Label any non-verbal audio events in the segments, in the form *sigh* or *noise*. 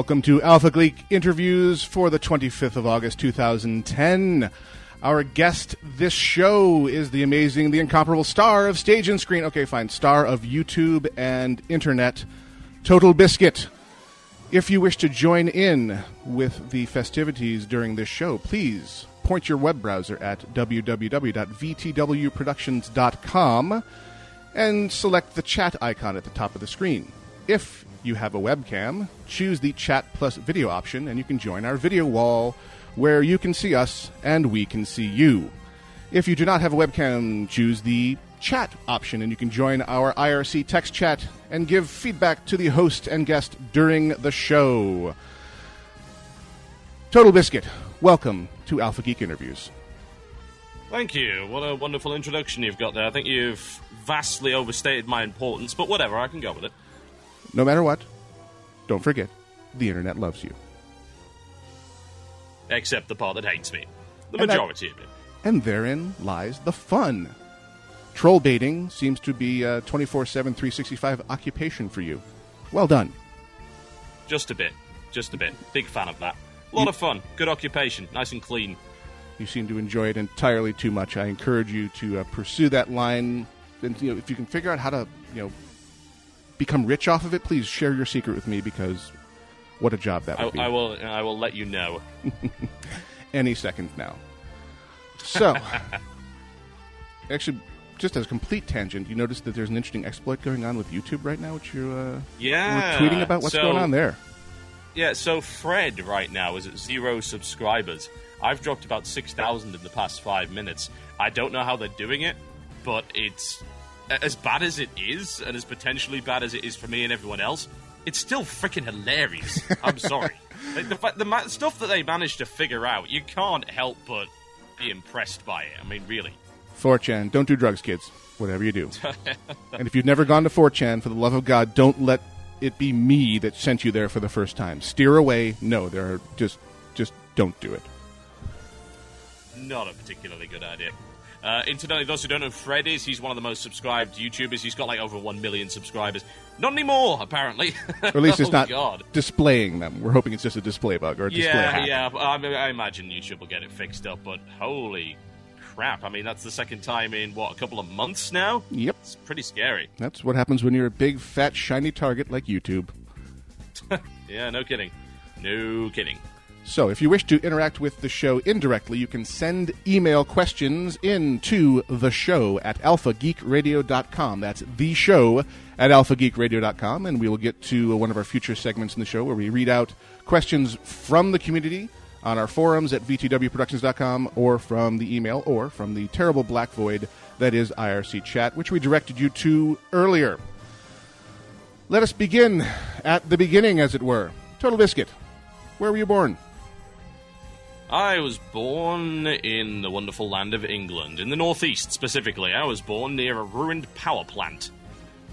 Welcome to Alpha Geek interviews for the 25th of August 2010. Our guest this show is the amazing, the incomparable star of stage and screen. Okay, fine. Star of YouTube and internet, Total Biscuit. If you wish to join in with the festivities during this show, please point your web browser at www.vtwproductions.com and select the chat icon at the top of the screen. If you have a webcam, choose the chat plus video option and you can join our video wall where you can see us and we can see you. If you do not have a webcam, choose the chat option and you can join our IRC text chat and give feedback to the host and guest during the show. Total Biscuit, welcome to Alpha Geek Interviews. Thank you. What a wonderful introduction you've got there. I think you've vastly overstated my importance, but whatever, I can go with it. No matter what, don't forget, the internet loves you. Except the part that hates me. The And that- majority of it. And therein lies the fun. Troll baiting seems to be a 24 7, 365 occupation for you. Well done. Just a bit. Just a bit. Big fan of that. A lot of fun. Good occupation. Nice and clean. You seem to enjoy it entirely too much. I encourage you to uh, pursue that line. And you know, if you can figure out how to, you know, become rich off of it, please share your secret with me because what a job that I, would be. I will. I will let you know. *laughs* any second now. So, *laughs* actually, just as a complete tangent, you notice that there's an interesting exploit going on with YouTube right now, which you uh, Yeah. were tweeting about. What's So- going on there? Yeah. So Fred right now is at zero subscribers. I've dropped about six thousand in the past five minutes. I don't know how they're doing it, but it's as bad as it is, and as potentially bad as it is for me and everyone else. It's still freaking hilarious. *laughs* I'm sorry. Like, the, the ma- stuff that they managed to figure out, you can't help but be impressed by it. I mean, really. 4chan, don't do drugs, kids. Whatever you do. *laughs* and if you've never gone to 4chan, for the love of God, don't let it be me that sent you there for the first time. Steer away. No, there are just just don't do it. Not a particularly good idea. Uh, incidentally, those who don't know who Fred is, he's one of the most subscribed YouTubers. He's got like over 1 million subscribers. Not anymore, apparently. Or at least *laughs* it's Oh, not God. displaying them. We're hoping it's just a display bug or a display Yeah, hack. yeah. I, I imagine YouTube will get it fixed up, but holy crap. I mean, that's the second time in, what, a couple of months now? Yep. It's pretty scary. That's what happens when you're a big, fat, shiny target like YouTube. *laughs* Yeah, no kidding. No kidding. So, if you wish to interact with the show indirectly, you can send email questions in to the show at alphageekradio.com. That's the show at alphageekradio.com, and we will get to one of our future segments in the show where we read out questions from the community on our forums at vtwproductions.com or from the email or from the terrible black void that is IRC chat, which we directed you to earlier. Let us begin at the beginning, as it were. Total Biscuit, where were you born? I was born in the wonderful land of England, in the northeast specifically. I was born near a ruined power plant.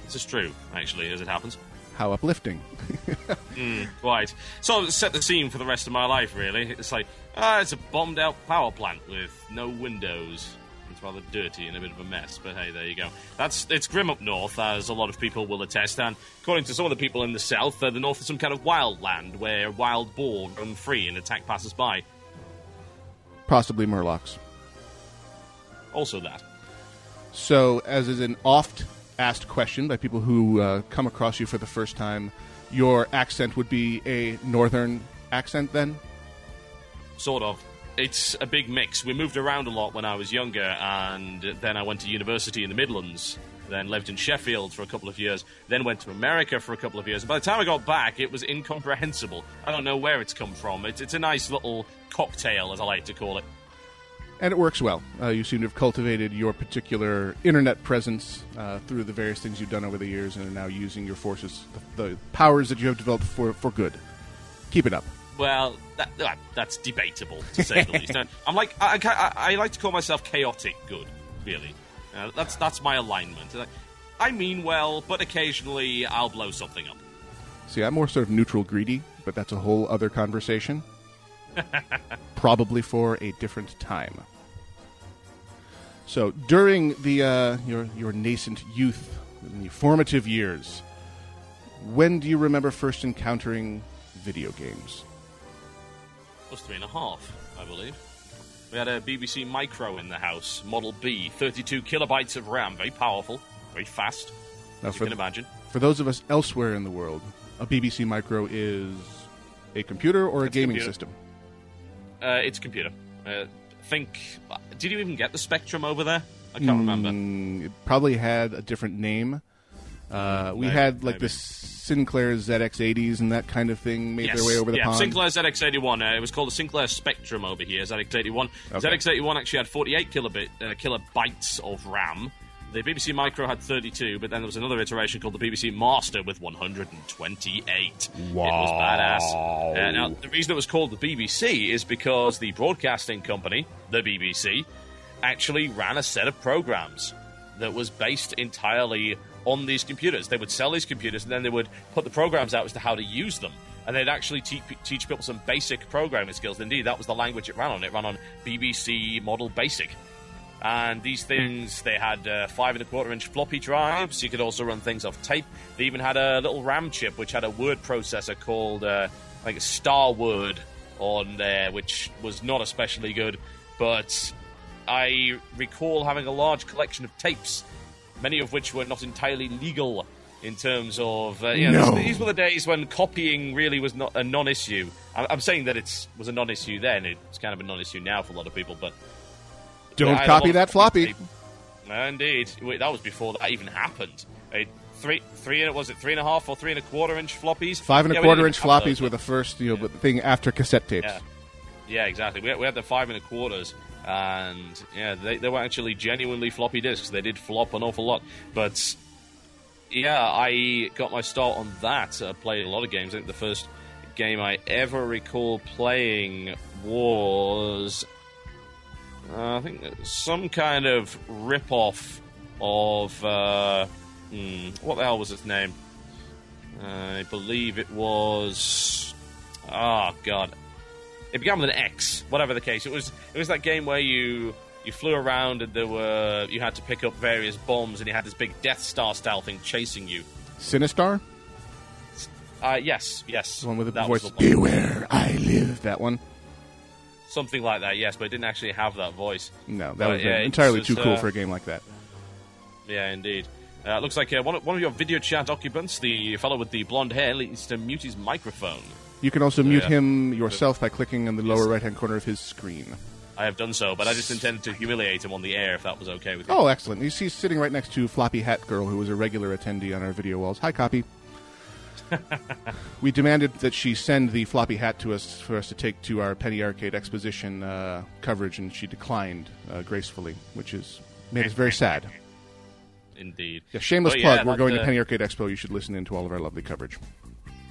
This is true, actually, as it happens. How uplifting. *laughs* Quite. So it set the scene for the rest of my life, really. It's like, ah, it's a bombed out power plant with no windows. It's rather dirty and a bit of a mess, but hey, there you go. That's it's grim up north, as a lot of people will attest. And according to some of the people in the south, uh, the north is some kind of wild land where wild boar roam free and attack passers-by. Possibly Murlocs. Also that. So, as is an oft asked question by people who uh, come across you for the first time, your accent would be a northern accent then? Sort of. It's a big mix. We moved around a lot when I was younger, and then I went to university in the Midlands. Then lived in Sheffield for a couple of years. Then went to America for a couple of years. And By the time I got back, it was incomprehensible. I don't know where it's come from. It's, it's a nice little cocktail, as I like to call it. And it works well. Uh, you seem to have cultivated your particular internet presence uh, through the various things you've done over the years and are now using your forces, the, the powers that you have developed for, for good. Keep it up. Well, that, that, that's debatable to say the *laughs* least. I'm like I, I, I like to call myself chaotic good, really. Uh, that's that's my alignment. Like, I mean well, but occasionally I'll blow something up. See, I'm more sort of neutral greedy, but that's a whole other conversation. *laughs* Probably for a different time. So, during the uh, your your nascent youth, in the formative years, when do you remember first encountering video games? It was three and a half, I believe. We had a BBC Micro in the house, Model B, 32 kilobytes of RAM, very powerful, very fast, Now, as you for, can imagine. for those of us elsewhere in the world, a BBC Micro is a computer or a It's gaming computer. system? Uh, it's a computer. Uh, think. Did you even get the Spectrum over there? I can't remember. Mm, it probably had a different name. Uh, we maybe, had like maybe. the Sinclair ZX80s and that kind of thing made their way over the yeah, pond. Sinclair ZX81. Uh, it was called the Sinclair Spectrum over here. ZX81. Okay. ZX81 actually had 48 kilobit, uh, kilobytes of RAM. The BBC Micro had 32, but then there was another iteration called the BBC Master with 128. It was badass. Uh, now, the reason it was called the BBC is because the broadcasting company, the BBC, actually ran a set of programs that was based entirely on these computers. They would sell these computers and then they would put the programs out as to how to use them. And they'd actually te- teach people some basic programming skills. Indeed, that was the language it ran on. It ran on BBC Model Basic. And these things, they had uh, five and a quarter inch floppy drives. You could also run things off tape. They even had a little RAM chip which had a word processor called, uh, think, Star Word on there, which was not especially good. But I recall having a large collection of tapes, many of which were not entirely legal in terms of. Uh, you know, No. These were the days when copying really was not a non-issue. I'm, I'm saying that it was a non-issue then. It's kind of a non-issue now for a lot of people, but Don't yeah, a copy that floppy. indeed, Wait, that was before that even happened. Three, three, was it three and a half or three and a quarter inch floppies? Five and a Yeah, we quarter inch have those, floppies were the first you know but thing after cassette tapes. Yeah, yeah, exactly. We had, we had the five and a quarters, and yeah, they, they were actually genuinely floppy disks. They did flop an awful lot, but yeah, I got my start on that. I played a lot of games. I think the first game I ever recall playing was, uh, I think, some kind of rip-off of uh, hmm, what the hell was its name? I believe it was. Oh God, it began with an X. Whatever the case, it was. It was that game where you you flew around and there were you had to pick up various bombs and you had this big Death Star style thing chasing you. Sinistar, Uh, yes, yes, the one with the that voice. the. Beware, I live. That one. something like that. Yes, but it didn't actually have that voice. No, that have yeah, entirely too cool uh, for a game like that. Yeah, indeed. Uh, it looks like uh, one, of, one of your video chat occupants, the fellow with the blonde hair, needs to mute his microphone. You can also mute yeah. him yourself by clicking in the lower right hand corner of his screen. I have done so, but I just intended to humiliate him on the air if that was okay with you. Oh, excellent. He's, he's sitting right next to Floppy Hat Girl, who was a regular attendee on our video walls. Hi, Copy. *laughs* we demanded that she send the floppy hat to us for us to take to our Penny Arcade Exposition uh, coverage, and she declined uh, gracefully, which is made us very sad. *laughs* Indeed. Yeah, shameless But plug. yeah, We're going to uh, Penny Arcade Expo. You should listen in to all of our lovely coverage.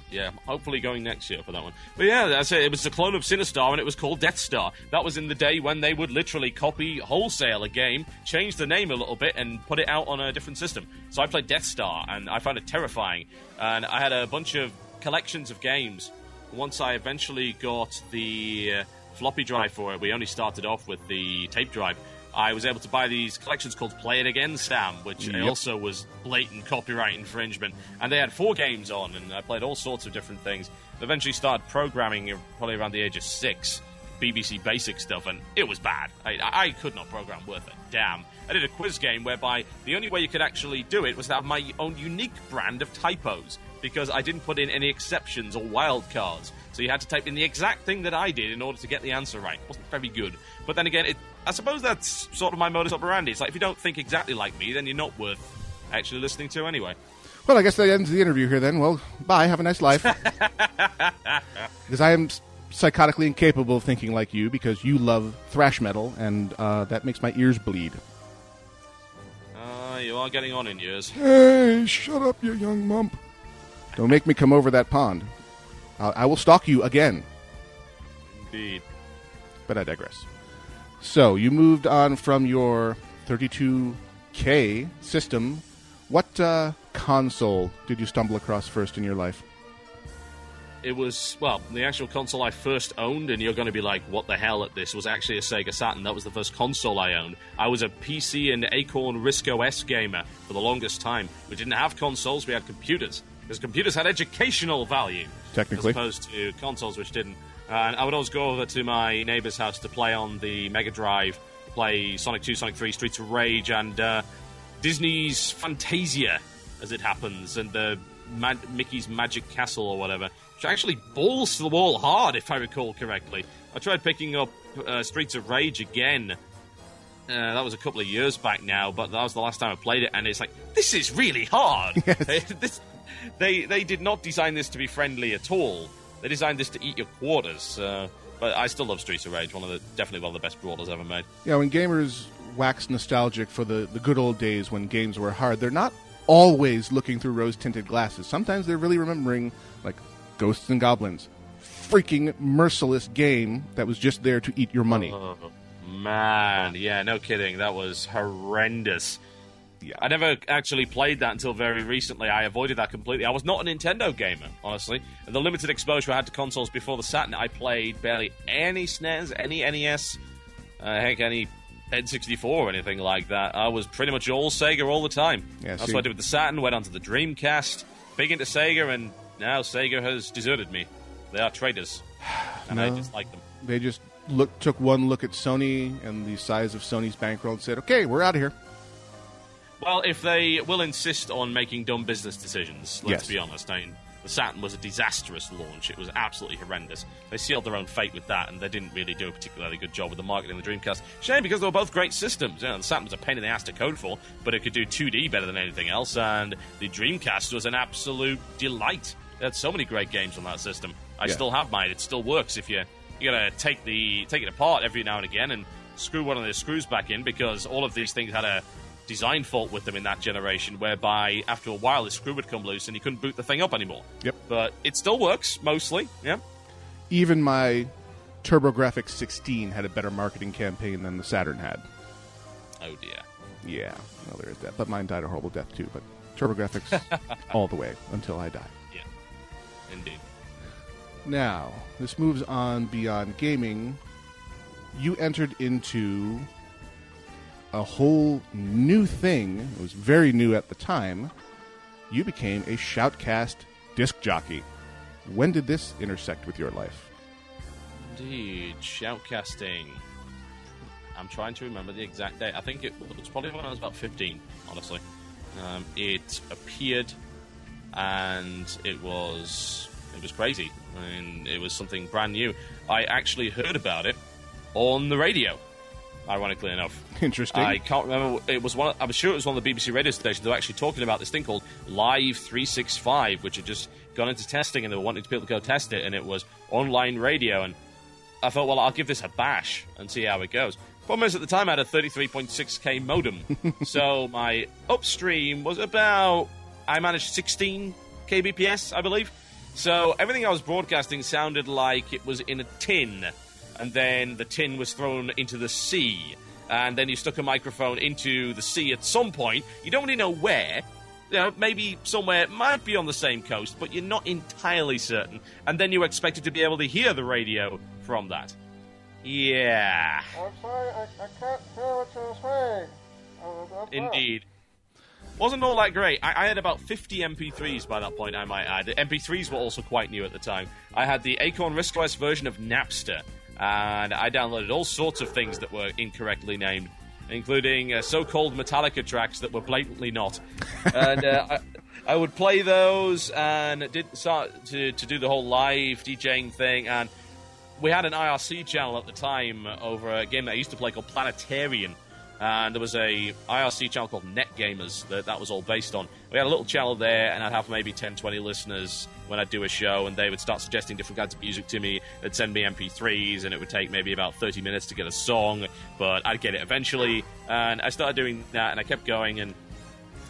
Yeah, hopefully going next year for that one. But yeah, that's it. It was a clone of Sinistar, and it was called Death Star. That was in the day when they would literally copy wholesale a game, change the name a little bit, and put it out on a different system. So I played Death Star, and I found it terrifying. And I had a bunch of collections of games. Once I eventually got the uh, floppy drive for it, we only started off with the tape drive. I was able to buy these collections called Play It Again Sam, which Yep. also was blatant copyright infringement. And they had four games on, and I played all sorts of different things. Eventually started programming probably around the age of six, BBC Basic stuff, and it was bad. I, I could not program worth a damn. I did a quiz game whereby the only way you could actually do it was to have my own unique brand of typos, because I didn't put in any exceptions or wildcards. So you had to type in the exact thing that I did in order to get the answer right. It wasn't very good. But then again, it, I suppose that's sort of my modus operandi. It's like if you don't think exactly like me, then you're not worth actually listening to anyway. Well, I guess that ends the interview here then. Well, bye. Have a nice life. *laughs* because I am psychotically incapable of thinking like you because you love thrash metal, and uh, that makes my ears bleed. Uh, you are getting on in years. Hey, shut up, you young mump. Don't make me come over that pond. I'll, I will stalk you again. Indeed. But I digress. So, you moved on from your 32K system. What uh, console did you stumble across first in your life? It was, well, the actual console I first owned, and you're going to be like, what the hell at this, was actually a Sega Saturn. That was the first console I owned. I was a PC and Acorn RISC OS gamer for the longest time. We didn't have consoles, we had computers. Because computers had educational value, Technically. as opposed to consoles which didn't. And I would always go over to my neighbour's house to play on the Mega Drive, play Sonic 2, Sonic 3, Streets of Rage, and uh, Disney's Fantasia, as it happens, and the Mad- Mickey's Magic Castle or whatever, which actually balls to the wall hard, if I recall correctly. I tried picking up uh, Streets of Rage again. Uh, that was a couple of years back now, but that was the last time I played it, and it's like this is really hard. *laughs* *laughs* this, they they did not design this to be friendly at all. They designed this to eat your quarters. Uh, but I still love Streets of Rage. One of the definitely one of the best brawlers ever made. Yeah, when gamers wax nostalgic for the, the good old days when games were hard, they're not always looking through rose tinted glasses. Sometimes they're really remembering, like, Ghosts and Goblins. Freaking merciless game that was just there to eat your money. Oh, man, yeah, no kidding. That was horrendous. Yeah. I never actually played that until very recently. I avoided that completely. I was not a Nintendo gamer, honestly. And the limited exposure I had to consoles before the Saturn, I played barely any SNES, any NES, uh, heck, any N64 or anything like that. I was pretty much all Sega all the time. Yeah, That's see- what I did with the Saturn, went on to the Dreamcast, big into Sega, and now Sega has deserted me. They are traitors, *sighs* and I No. dislike them. They just look, took one look at Sony and the size of Sony's bankroll and said, okay, we're out of here. Well, if they will insist on making dumb business decisions, let's Yes. be honest. I mean, the Saturn was a disastrous launch. It was absolutely horrendous. They sealed their own fate with that, and they didn't really do a particularly good job with the marketing of the Dreamcast. Shame because they were both great systems. You know, the Saturn was a pain in the ass to code for, but it could do 2D better than anything else, and the Dreamcast was an absolute delight. It had so many great games on that system. I Yeah. still have mine. It still works if you you gotta take the take it apart every now and again and screw one of the screws back in because all of these things had a design fault with them in that generation whereby after a while the screw would come loose and you couldn't boot the thing up anymore. Yep. But it still works mostly. Yeah. Even my TurboGrafx 16 had a better marketing campaign than the Saturn had. Oh dear. Yeah, well, there is that. But mine died a horrible death, too. But TurboGrafx *laughs* all the way until I die. Yeah. Indeed. Now, this moves on beyond gaming. You entered into a whole new thing. It was very new at the time. You became a Shoutcast disc jockey. When did this intersect with your life? Indeed. Shoutcasting. I'm trying to remember the exact date. I think it was probably when I was about 15, honestly. Um, it appeared and it was it was crazy. I mean, it was something brand new. I actually heard about it on the radio, ironically enough. Interesting. I can't remember. It was one. I was sure it was one of the BBC radio stations. They were actually talking about this thing called Live 365, which had just gone into testing, and they were wanting people to go test it. And it was online radio. And I thought, well, I'll give this a bash and see how it goes. Problem is, at the time, I had a 33.6k modem, *laughs* so my upstream was about. I managed 16 kbps, I believe. So everything I was broadcasting sounded like it was in a tin, and then the tin was thrown into the sea, and then you stuck a microphone into the sea at some point. You don't really know where. You know, maybe somewhere it might be on the same coast, but you're not entirely certain. And then you expected to be able to hear the radio from that. Yeah, I'm sorry, I, I can't hear what you're saying. Oh, indeed. Wasn't all that great. I, I had about 50 MP3s by that point, I might add. The MP3s were also quite new at the time. I had the Acorn RISC-OS version of Napster, and I downloaded all sorts of things that were incorrectly named, including uh, so-called Metallica tracks that were blatantly not. *laughs* and uh, I, I would play those and did start to, to do the whole live DJing thing, and we had an IRC channel at the time over a game that I used to play called Planetarion. And there was a IRC channel called Net Gamers that that was all based on. We had a little channel there, and I'd have maybe 10, 20 listeners when I'd do a show, and they would start suggesting different kinds of music to me. They'd send me MP3s, and it would take maybe about 30 minutes to get a song, but I'd get it eventually. And I started doing that, and I kept going, and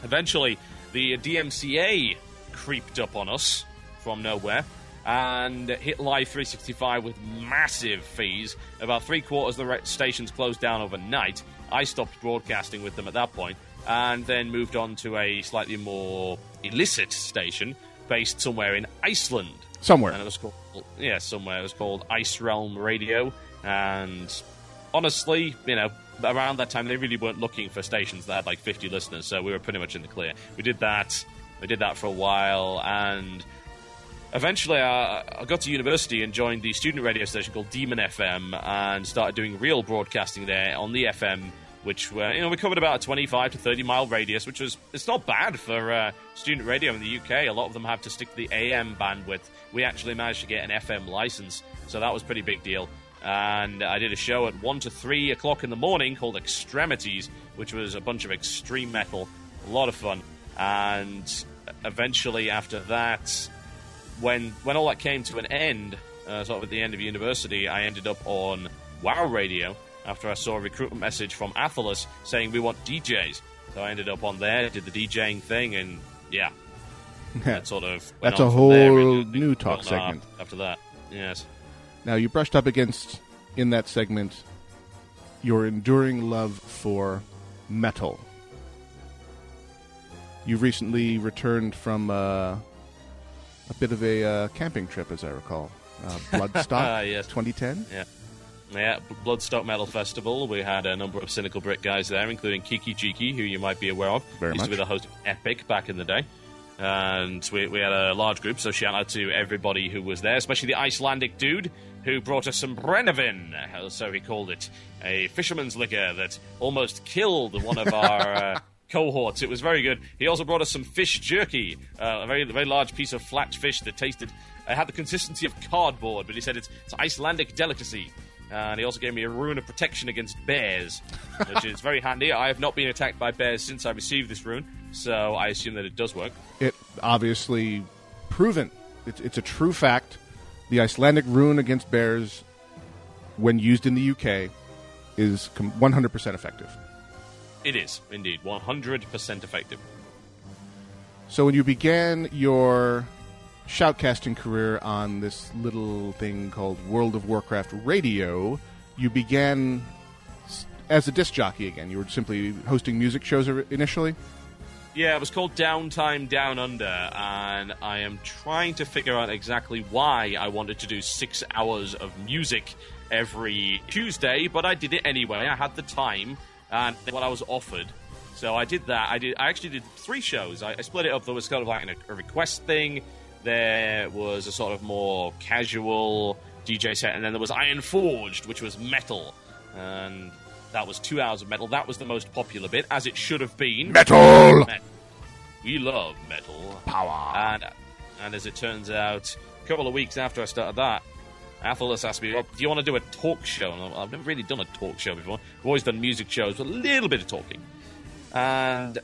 eventually the DMCA creeped up on us from nowhere and hit live 365 with massive fees. About three quarters of the stations closed down overnight. I stopped broadcasting with them at that point, and then moved on to a slightly more illicit station based somewhere in Iceland. Somewhere. And it was called, yeah, somewhere. It was called Ice Realm Radio. And honestly, you know, around that time, they really weren't looking for stations that had like 50 listeners, so we were pretty much in the clear. We did that We did that for a while, and eventually I, I got to university and joined the student radio station called Demon FM and started doing real broadcasting there on the FM which were, you know, we covered about a 25 to 30 mile radius, which was, it's not bad for uh, student radio in the UK. A lot of them have to stick to the AM bandwidth. We actually managed to get an FM license, so that was pretty big deal. And I did a show at 1 to 3 o'clock in the morning called Extremities, which was a bunch of extreme metal. A lot of fun. And eventually, after that, when when all that came to an end, uh, sort of at the end of university, I ended up on Wow Radio, after I saw a recruitment message from Athalas saying we want DJs. So I ended up on there, did the DJing thing, and yeah, *laughs* that sort of. That's a whole new talk segment. After that, yes. Now you brushed up against in that segment your enduring love for metal. You've recently returned from uh, a bit of a uh, camping trip, as I recall. Uh, Bloodstock, *laughs* yes. 2010. Yeah. Yeah, Bloodstock Metal Festival. We had a number of Cynical Brit guys there, including Kiki Jiki, who you might be aware of. Very Used much. to be the host of Epic back in the day. And we, we had a large group, so shout out to everybody who was there, especially the Icelandic dude who brought us some Brennivin, so he called it, a fisherman's liquor that almost killed one of our. *laughs* Uh, cohorts. It was very good. He also brought us some fish jerky, uh, a very very large piece of flat fish that tasted. It had the consistency of cardboard, but he said it's, it's Icelandic delicacy. And he also gave me a rune of protection against bears, *laughs* which is very handy. I have not been attacked by bears since I received this rune, so I assume that it does work. It obviously proven. It's, it's a true fact. The Icelandic rune against bears, when used in the UK, is 100% effective. It is, indeed, 100% effective. So when you began your shoutcasting career on this little thing called World of Warcraft Radio, you began as a disc jockey again. You were simply hosting music shows er, initially. Yeah, it was called Downtime Down Under, and I am trying to figure out exactly why I wanted to do six hours of music every Tuesday, but I did it anyway. I had the time and what I was offered. So I did that. I did. I actually did three shows. I, I split it up. There was kind of like a, a request thing. There was a sort of more casual DJ set, and then there was Iron Forged, which was metal, and that was two hours of metal. That was the most popular bit, as it should have been. Metal Met- We love metal. power. And, and as it turns out, a couple of weeks after I started that, Athalas asked me, well, Do you want to do a talk show? And I've never really done a talk show before. I've always done music shows with a little bit of talking. And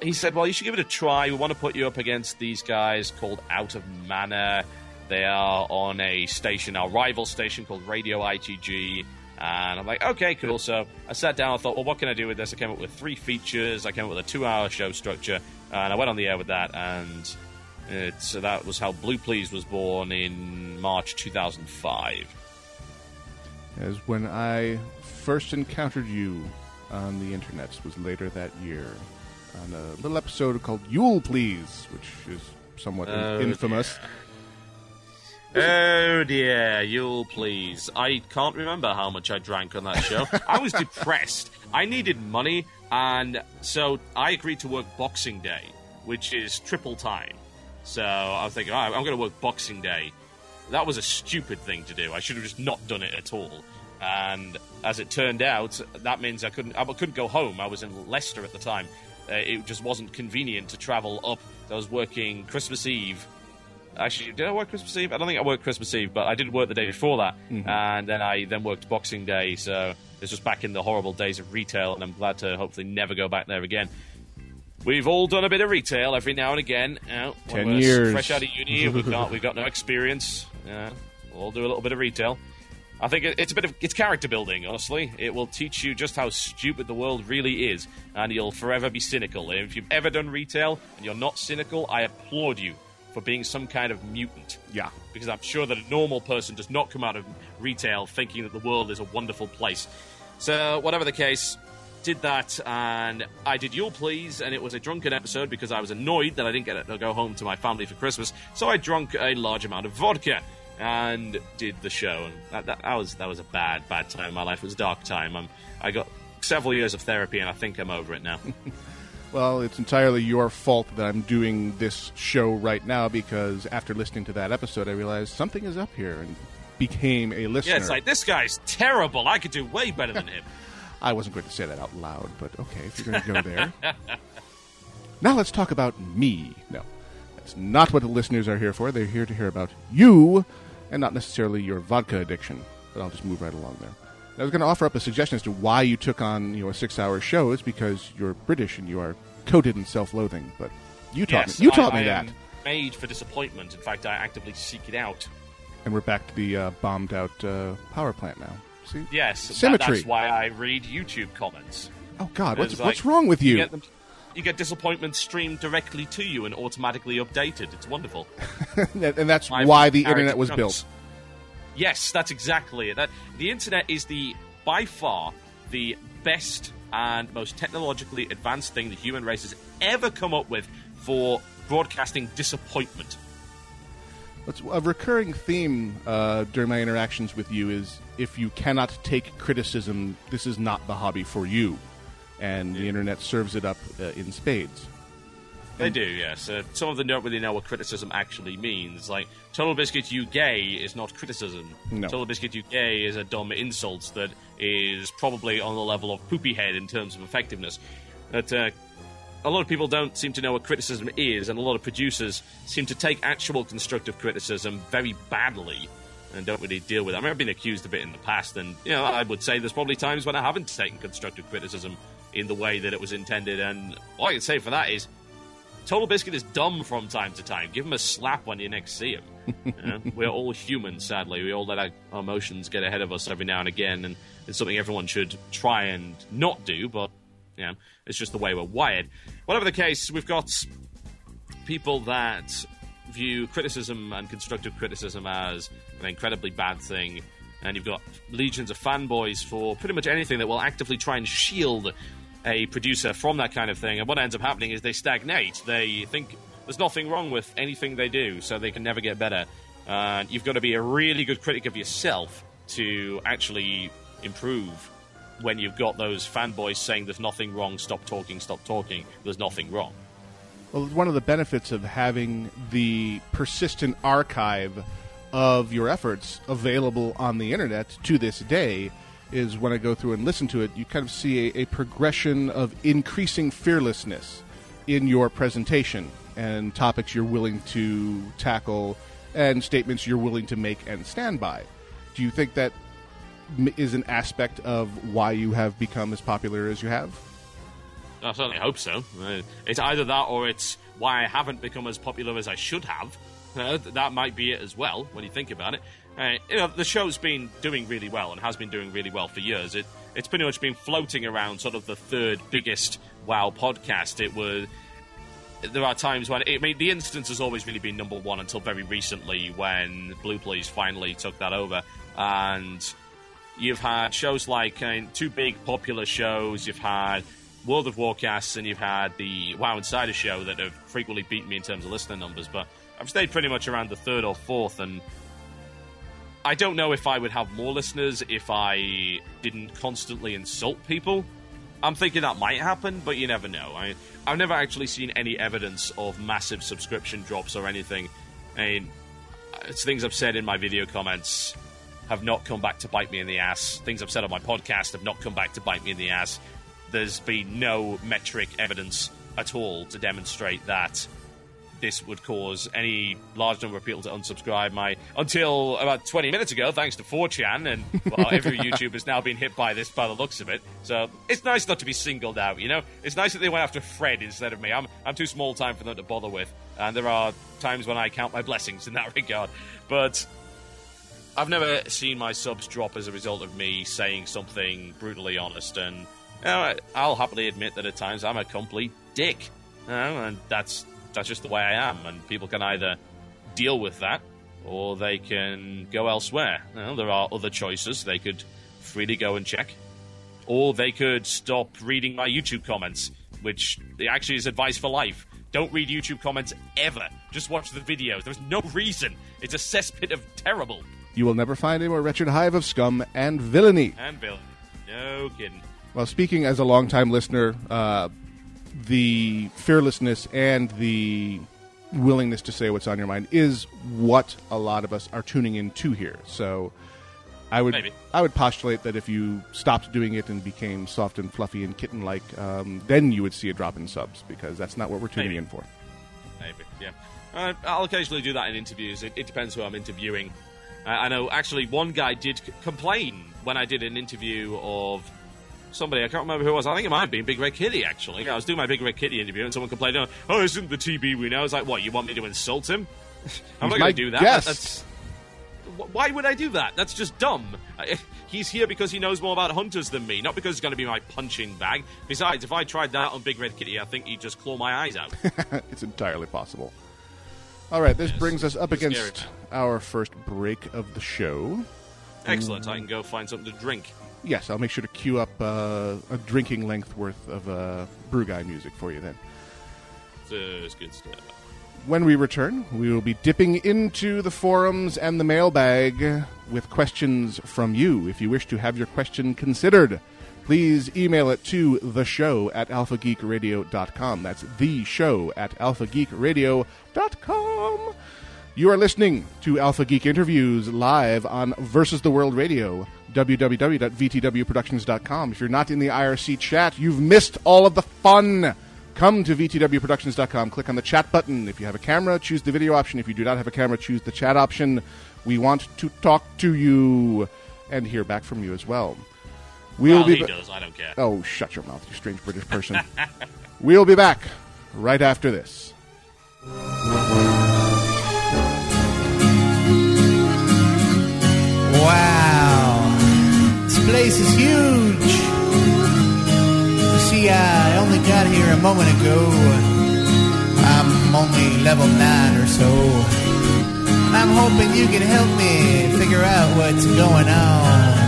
he said, Well, you should give it a try. We want to put you up against these guys called Out of Mana. They are on a station, our rival station called Radio ITG. And I'm like, okay, cool. So I sat down. I thought, well, what can I do with this? I came up with three features. I came up with a two-hour show structure, and I went on the air with that. And it, so that was how Blue Please was born in March 2005. As when I first encountered you on the internet was later that year on a little episode called Yule Please, which is somewhat Oh, infamous. Oh dear, Yule Please. I can't remember how much I drank on that show. I was depressed. I needed money, and so I agreed to work Boxing Day, which is triple time. So I was thinking, I'm going to work Boxing Day. That was a stupid thing to do. I should have just not done it at all. And as it turned out, that means I couldn't. I couldn't go home. I was in Leicester at the time. Uh, it just wasn't convenient to travel up. I was working Christmas Eve Actually, did I work Christmas Eve? I don't think I worked Christmas Eve, but I did work the day before that, and then I then worked Boxing Day. So it's just back in the horrible days of retail, and I'm glad to hopefully never go back there again. We've all done a bit of retail every now and again. Uh, you know, Ten years. fresh out of uni, *laughs* we've got we've got no experience. Yeah, we'll all do a little bit of retail. I think it- it's a bit of it's character building. Honestly, it will teach you just how stupid the world really is, and you'll forever be cynical. And if you've ever done retail and you're not cynical, I applaud you for being some kind of mutant. Yeah. because I'm sure that a normal person does not come out of retail thinking that the world is a wonderful place. So, whatever the case, did that, and I did Yule Please, and it was a drunken episode because I was annoyed that I didn't get to go home to my family for Christmas. So I drank a large amount of vodka and did the show. And that, that, that was that was a bad, bad time in my life. It was a dark time. i I got several years of therapy, and I think I'm over it now. *laughs* Well, it's entirely your fault that I'm doing this show right now because after listening to that episode, I realized something is up here and became a listener. Yeah, it's like this guy's terrible. I could do way better than him. *laughs* I wasn't going to say that out loud, but okay, if you're going to go there. *laughs* now let's talk about me. No, that's not what the listeners are here for. They're here to hear about you and not necessarily your vodka addiction. But I'll just move right along there. I was going to offer up a suggestion as to why you took on you know a six-hour show. Is because you're British and you are coated in self-loathing. But you taught yes, me. You taught I, me I that. made for disappointment. In fact, I actively seek it out. And we're back to the uh, bombed-out uh, power plant now. See? Yes, that- Symmetry. that's why I read YouTube comments. Oh God, what's like- what's wrong with you? get, them, you get disappointment streamed directly to you and automatically updated. It's wonderful. *laughs* and that's why the internet was built. Yes, that's exactly it. That the internet is the by far the best and most technologically advanced thing the human race has ever come up with for broadcasting disappointment. What's a recurring theme uh, during my interactions with you is if you cannot take criticism, this is not the hobby for you, and the internet serves it up uh, in spades. They do, yes. Uh, some of them don't really know what criticism actually means. Like, Total Biscuit You Gay is not criticism. No. Total Biscuit You Gay is a dumb insult that is probably on the level of poopy head in terms of effectiveness. But uh, a lot of people don't seem to know what criticism is, and a lot of producers seem to take actual constructive criticism very badly and don't really deal with it. I mean, I've been accused of it in the past, and you know, I would say there's probably times when I haven't taken constructive criticism in the way that it was intended, and all I can say for that is Total Biscuit is dumb from time to time. Give him a slap when you next see him. *laughs* You know? We're all human, sadly. We all let our our emotions get ahead of us every now and again, and it's something everyone should try and not do, but you know, it's just the way we're wired. Whatever the case, we've got people that view criticism and constructive criticism as an incredibly bad thing, and you've got legions of fanboys for pretty much anything that will actively try and shield a producer from that kind of thing. And what ends up happening is they stagnate. They think there's nothing wrong with anything they do, so they can never get better. And you've got to be a really good critic of yourself to actually improve when you've got those fanboys saying there's nothing wrong, stop talking, stop talking, there's nothing wrong. Well, one of the benefits of having the persistent archive of your efforts available on the internet to this day is when I go through and listen to it, you kind of see a, a progression of increasing fearlessness in your presentation and topics you're willing to tackle and statements you're willing to make and stand by. Do you think that is an aspect of why you have become as popular as you have? I certainly hope so. Uh, it's either that or it's why I haven't become as popular as I should have. That might be it as well when you think about it. Uh, you know, the show's been doing really well and has been doing really well for years. It it's pretty much been floating around sort of the third biggest WoW podcast. It was. There are times when I mean the instance has always really been number one until very recently when Blue Please finally took that over, and you've had shows like uh, two big popular shows. You've had World of Warcasts and you've had the WoW Insider show that have frequently beaten me in terms of listener numbers. But I've stayed pretty much around the third or fourth, and I don't know if I would have more listeners if I didn't constantly insult people. I'm thinking that might happen, but you never know. I, I've never actually seen any evidence of massive subscription drops or anything. I mean, it's things I've said in my video comments have not come back to bite me in the ass. Things I've said on my podcast have not come back to bite me in the ass. There's been no metric evidence at all to demonstrate that this would cause any large number of people to unsubscribe. My until about 20 minutes ago, thanks to 4chan, and well, *laughs* every YouTube has now been hit by this by the looks of it. So it's nice not to be singled out. You know, it's nice that they went after Fred instead of me. I'm I'm too small time for them to bother with, and there are times when I count my blessings in that *laughs* regard. But I've never seen my subs drop as a result of me saying something brutally honest, and you know, I'll happily admit that at times I'm a complete dick, you know, and that's that's just the way I am, and people can either deal with that or they can go elsewhere. You know, there are other choices; they could freely go and check, or they could stop reading my YouTube comments, which actually is advice for life. Don't read YouTube comments ever. Just watch the videos. There's no reason. It's a cesspit of terrible. You will never find a more wretched hive of scum and villainy. And Bill. No kidding. Well, speaking as a longtime listener, uh, the fearlessness and the willingness to say what's on your mind is what a lot of us are tuning in to here. So I would Maybe. I would postulate that if you stopped doing it and became soft and fluffy and kitten like, um, then you would see a drop in subs because that's not what we're tuning Maybe. in for. Maybe, yeah. Uh, I'll occasionally do that in interviews. It, it depends who I'm interviewing. Uh, I know, actually, one guy did c- complain when I did an interview of somebody. I can't remember who it was. I think it might have been Big Red Kitty, actually. I was doing my Big Red Kitty interview, and someone complained, "Oh, oh isn't the TB we know?" I was like, "What? You want me to insult him? *laughs* I'm not going to do that. guest. That's why would I do that? That's just dumb. He's here because he knows more about hunters than me, not because he's going to be my punching bag. Besides, if I tried that on Big Red Kitty, I think he'd just claw my eyes out. *laughs* it's entirely possible. All right, this Yes, brings us up scary, against our first break of the show. Excellent. I mm. can go find something to drink. Yes, I'll make sure to queue up uh, a drinking length worth of uh, Brew Guy music for you then. It's good stuff. When we return, we will be dipping into the forums and the mailbag with questions from you. If you wish to have your question considered, please email it to the show at alphageekradio.com. That's the show at alphageekradio.com. You are listening to Alpha Geek Interviews live on Versus the World Radio, www.vtwproductions.com. If you're not in the IRC chat, you've missed all of the fun. Come to vtwproductions.com, click on the chat button. If you have a camera, choose the video option. If you do not have a camera, choose the chat option. We want to talk to you and hear back from you as well. We'll Well, be he ba- does. I don't care. Oh, shut your mouth, you strange British person. *laughs* we'll be back right after this. Wow. Place is huge. You see, I only got here a moment ago. I'm only level 9 or so. I'm hoping you can help me figure out what's going on.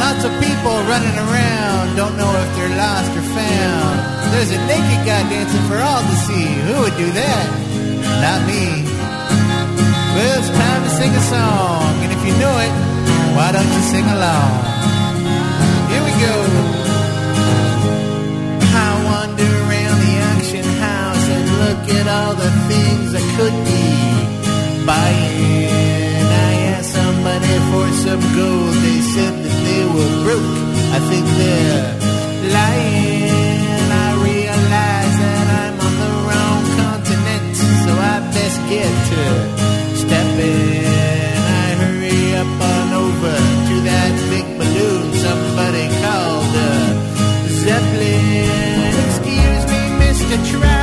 Lots of people running around, don't know if they're lost or found. There's a naked guy dancing for all to see. Who would do that? Not me. Well, it's time to sing a song, and if you know it, why don't you sing along? Here we go. I wander around the auction house and look at all the things I could be buying. I asked somebody for some gold, they said that they were broke. I think they're lying. I realize that I'm on the wrong continent, so I best get to Mr.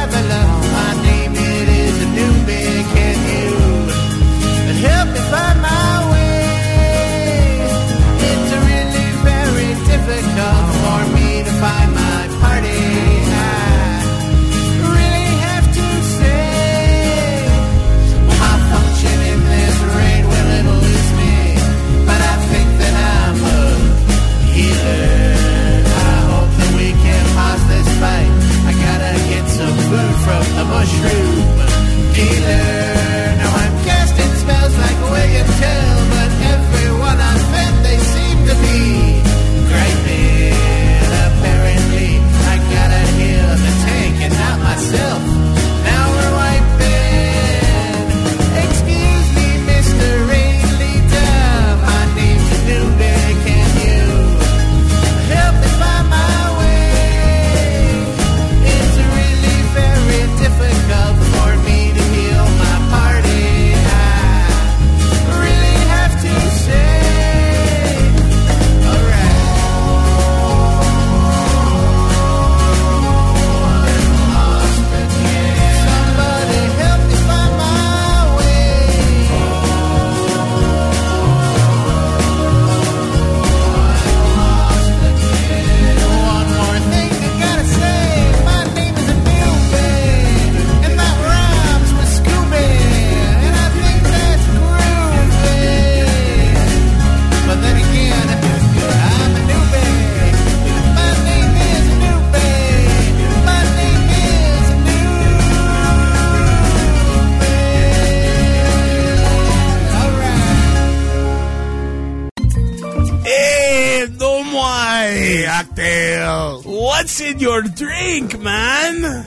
drink, man?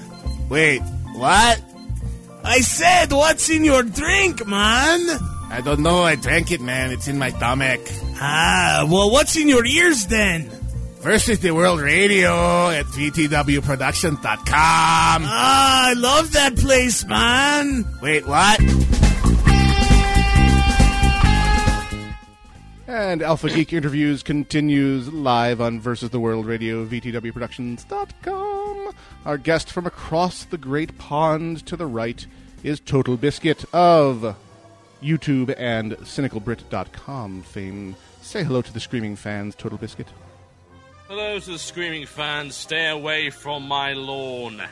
Wait, what? I said, what's in your drink, man? I don't know. I drank it, man. It's in my stomach. Ah, well, what's in your ears then? Versus the World Radio at VTWProductions.com. Ah, I love that place, man. Wait, what? And Alpha Geek Interviews continues live on Versus the World Radio, VTWProductions.com. Our guest from across the great pond to the right is Total Biscuit of YouTube and CynicalBrit.com fame. Say hello to the screaming fans, Total Biscuit. Hello to the screaming fans. Stay away from my lawn.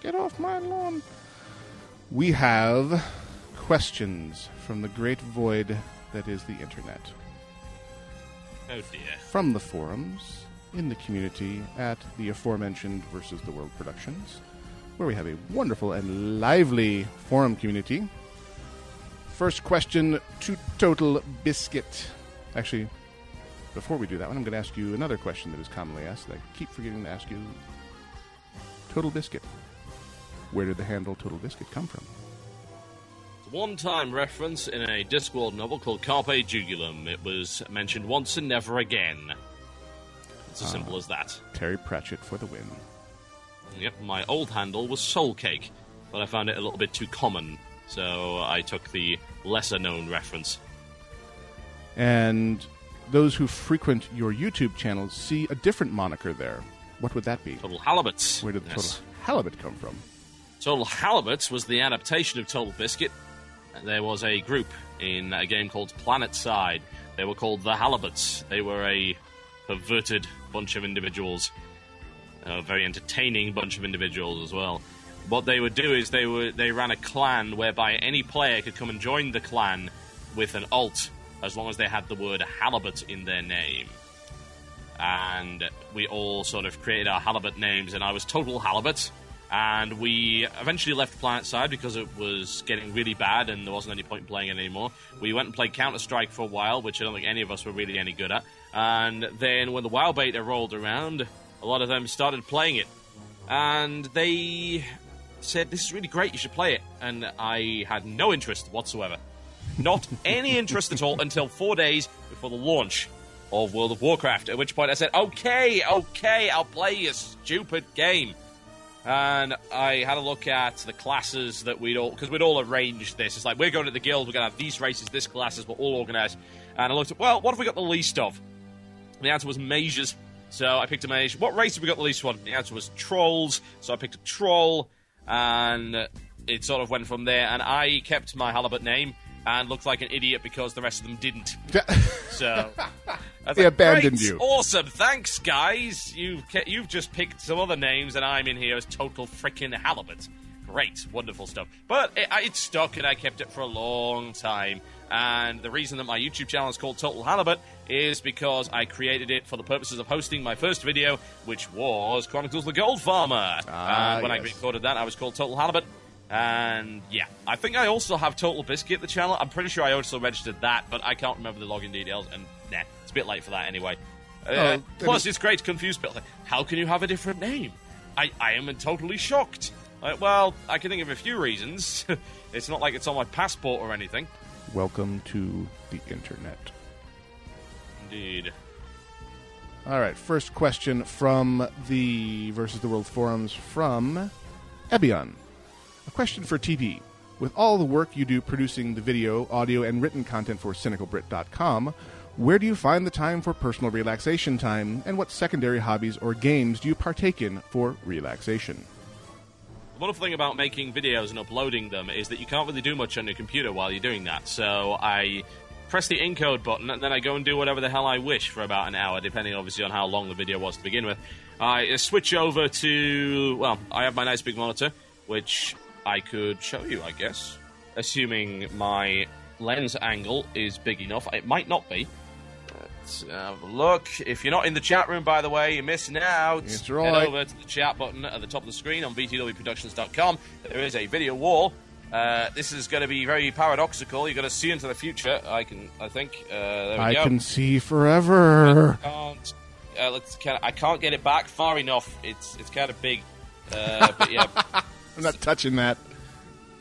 Get off my lawn. We have questions from the great void that is the internet. Oh dear. from the forums in the community at the aforementioned Versus the World Productions, where we have a wonderful and lively forum community. First question to Total Biscuit. Actually, before we do that one, I'm going to ask you another question that is commonly asked that I keep forgetting to ask you. Total Biscuit. Where did the handle Total Biscuit come from? It's one-time reference in a Discworld novel called Carpe Jugulum. It was mentioned once and never again. It's as simple ah. as that. Terry Pratchett for the win. Yep, my old handle was Soul Cake, but I found it a little bit too common, so I took the lesser-known reference. And those who frequent your YouTube channel see a different moniker there. What would that be? Total Halibuts. Where did the Yes. total halibut come from? Total Halibuts was the adaptation of Total Biscuit. There was a group in a game called PlanetSide. They were called the Halibuts. They were a perverted bunch of individuals, a very entertaining bunch of individuals as well. What they would do is they were they ran a clan whereby any player could come and join the clan with an alt as long as they had the word halibut in their name. And we all sort of created our halibut names, and I was Total Halibut. And we eventually left PlanetSide because it was getting really bad and there wasn't any point in playing it anymore. We went and played Counter Strike for a while, which I don't think any of us were really any good at. And then when the WoW beta rolled around, a lot of them started playing it. And they said, This is really great, you should play it. And I had no interest whatsoever. Not any interest at all until four days before the launch of World of Warcraft. At which point I said, Okay, okay, I'll play your stupid game. And I had a look at the classes that we'd all, because we'd all arranged this. It's like, we're going to the guild, we're going to have these races, this classes, we're all organized. And I looked at, well, what have we got the least of? The answer was mages. So I picked a mage. What race have we got the least one? The answer was trolls. So I picked a troll, and it sort of went from there. And I kept my halibut name and looked like an idiot because the rest of them didn't. *laughs* So They like, abandoned you." Awesome, thanks, guys. You've ke- you've just picked some other names, and I'm in here as total freaking halibut. Great, wonderful stuff. But it, it stuck, and I kept it for a long time. And the reason that my YouTube channel is called Total Halibut is because I created it for the purposes of hosting my first video, which was Chronicles of the Gold Farmer. Ah, and when I recorded that, I was called Total Halibut. And yeah, I think I also have Total Biscuit, the channel. I'm pretty sure I also registered that, but I can't remember the login details. And nah, it's a bit late for that anyway. Uh, Oh, plus, it's great to confuse people. Like, How can you have a different name? I, I am totally shocked. Like, well, I can think of a few reasons. *laughs* it's not like it's on my passport or anything. Welcome to the internet. Indeed. All right, first question from the Versus the World forums from Ebion. A question for TB. With all the work you do producing the video, audio, and written content for cynicalbrit.com, where do you find the time for personal relaxation time, and what secondary hobbies or games do you partake in for relaxation? The wonderful thing about making videos and uploading them is that you can't really do much on your computer while you're doing that. So I press the encode button and then I go and do whatever the hell I wish for about an hour, depending obviously on how long the video was to begin with. I uh, switch over to, well, I have my nice big monitor, which I could show you, I guess, assuming my lens angle is big enough. It might not be. Let's have a look. If you're not in the chat room, by the way, you're missing out. That's right. Head over to the chat button at the top of the screen on vtwproductions.com. There is a video wall. Uh, this is going to be very paradoxical. You're going to see into the future. I can, I think. Uh, there we I go. can see forever. Can't. Uh, kind of, I can't get it back far enough. It's it's kind of big. Uh, but yeah, *laughs* I'm not touching that.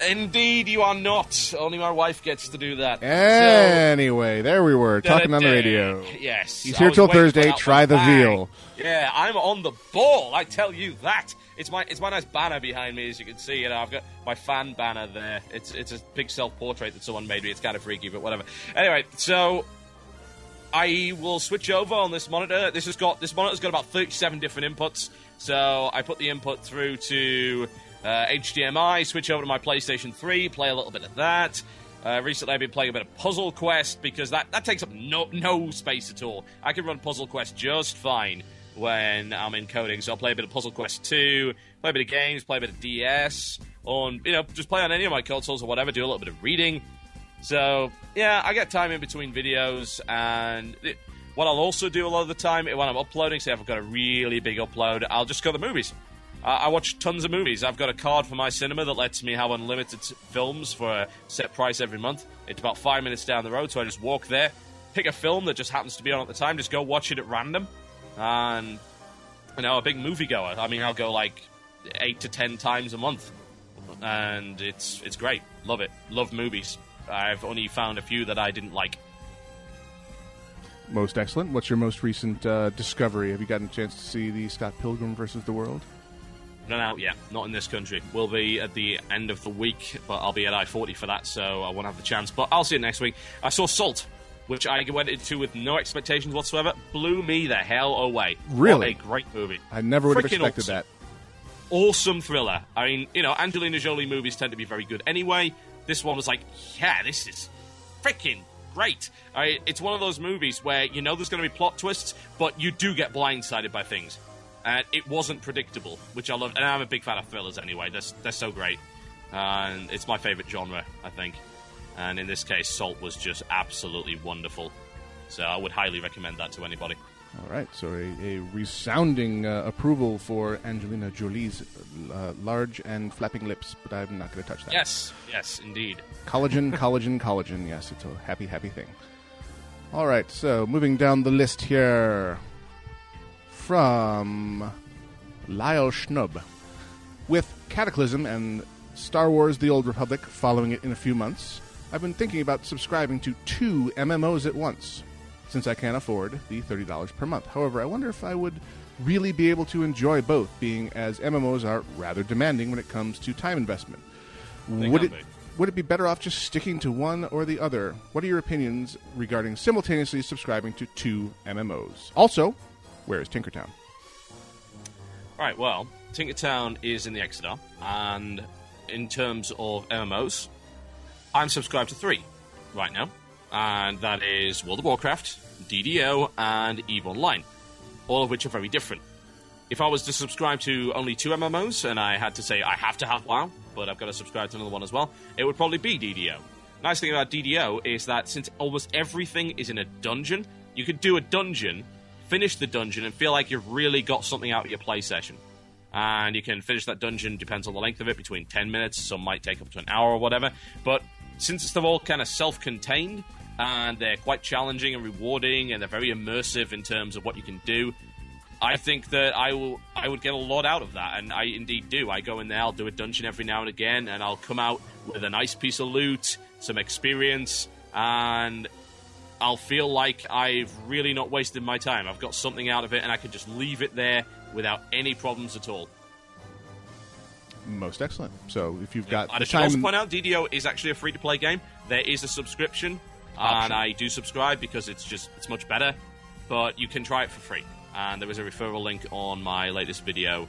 Indeed, you are not. Only my wife gets to do that. So- Anyway, there we were talking on the radio. Yes. He's I here was till waiting for Thursday. that Try one. the Bang. veal. Yeah, I'm on the ball. I tell you that. It's my it's my nice banner behind me, as you can see. You know, I've got my fan banner there. It's it's a big self portrait that someone made me. It's kind of freaky, but whatever. Anyway, so I will switch over on this monitor. This has got this monitor's got about 37 different inputs. So I put the input through to uh, HDMI, switch over to my PlayStation 3, play a little bit of that. Uh, recently, I've been playing a bit of Puzzle Quest because that, that takes up no no space at all. I can run Puzzle Quest just fine when I'm encoding. So I'll play a bit of Puzzle Quest 2, play a bit of games, play a bit of DS, on you know just play on any of my consoles or whatever. Do a little bit of reading. So yeah, I get time in between videos, and it, what I'll also do a lot of the time when I'm uploading, say I've got a really big upload, I'll just go to the movies. Uh, I watch tons of movies. I've got a card for my cinema that lets me have unlimited films for a set price every month. It's about five minutes down the road, so I just walk there, pick a film that just happens to be on at the time, just go watch it at random, and you know, a big moviegoer. I mean, I'll go like eight to ten times a month, and it's it's great. Love it. Love movies. I've only found a few that I didn't like. Most excellent. What's your most recent uh, discovery? Have you gotten a chance to see the Scott Pilgrim versus the World? Not out yet. Not in this country. We'll be at the end of the week, but I'll be at I forty for that, so I won't have the chance. But I'll see it next week. I saw Salt, which I went into with no expectations whatsoever. Blew me the hell away. Really? What a great movie. I never would have expected awesome. that. awesome thriller. I mean, you know, Angelina Jolie movies tend to be very good anyway. This one was like, yeah, this is freaking great. I, it's one of those movies where you know there's going to be plot twists, but you do get blindsided by things. And it wasn't predictable, which I love. And I'm a big fan of thrillers anyway. They're, they're so great. And it's my favorite genre, I think. And in this case, Salt was just absolutely wonderful. So I would highly recommend that to anybody. All right, so a, a resounding uh, approval for Angelina Jolie's uh, large and flapping lips, but I'm not going to touch that. Yes, yes, indeed. Collagen, *laughs* collagen, collagen. Yes, it's a happy, happy thing. All right, so moving down the list here from Lyle Schnub. With Cataclysm and Star Wars The Old Republic following it in a few months, I've been thinking about subscribing to two MMOs at once, since I can't afford the $30 per month. However, I wonder if I would really be able to enjoy both, being as MMOs are rather demanding when it comes to time investment. They Would it, be. would it be better off just sticking to one or the other? What are your opinions regarding simultaneously subscribing to two MMOs? Also, where is Tinkertown? Right, well, Tinkertown is in the Exodar, and in terms of MMOs, I'm subscribed to three right now, and that is World of Warcraft, DDO, and EVE Online, all of which are very different. If I was to subscribe to only two MMOs, and I had to say I have to have WoW, but I've got to subscribe to another one as well, it would probably be DDO. Nice thing about DDO is that since almost everything is in a dungeon, you could do a dungeon, finish the dungeon, and feel like you've really got something out of your play session. And you can finish that dungeon, depends on the length of it, between 10 minutes, some might take up to an hour or whatever. But since it's all kind of self contained, and they're quite challenging and rewarding, and they're very immersive in terms of what you can do, I think that I will I would get a lot out of that, and I indeed do. I go in there, I'll do a dungeon every now and again, and I'll come out with a nice piece of loot, some experience, and I'll feel like I've really not wasted my time. I've got something out of it, and I can just leave it there without any problems at all. Most excellent. So if you've got I should also point out, DDO is actually a free to play game. There is a subscription, Option. and I do subscribe because it's just it's much better. But you can try it for free, and there is a referral link on my latest video.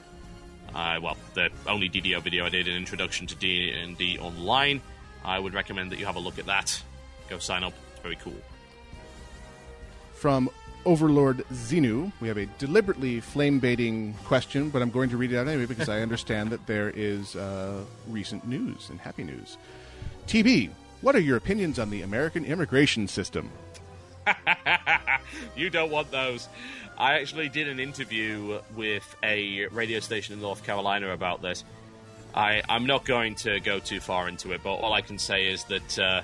Uh, well, the only DDO video I did, an introduction to D and D online. I would recommend that you have a look at that. Go sign up; it's very cool. From Overlord Xenu, we have a deliberately flame baiting question, but I'm going to read it out anyway because I understand that there is uh, recent news and happy news. TB, what are your opinions on the American immigration system? *laughs* you don't want those. I actually did an interview with a radio station in North Carolina about this. I, I'm not going to go too far into it, but all I can say is that uh,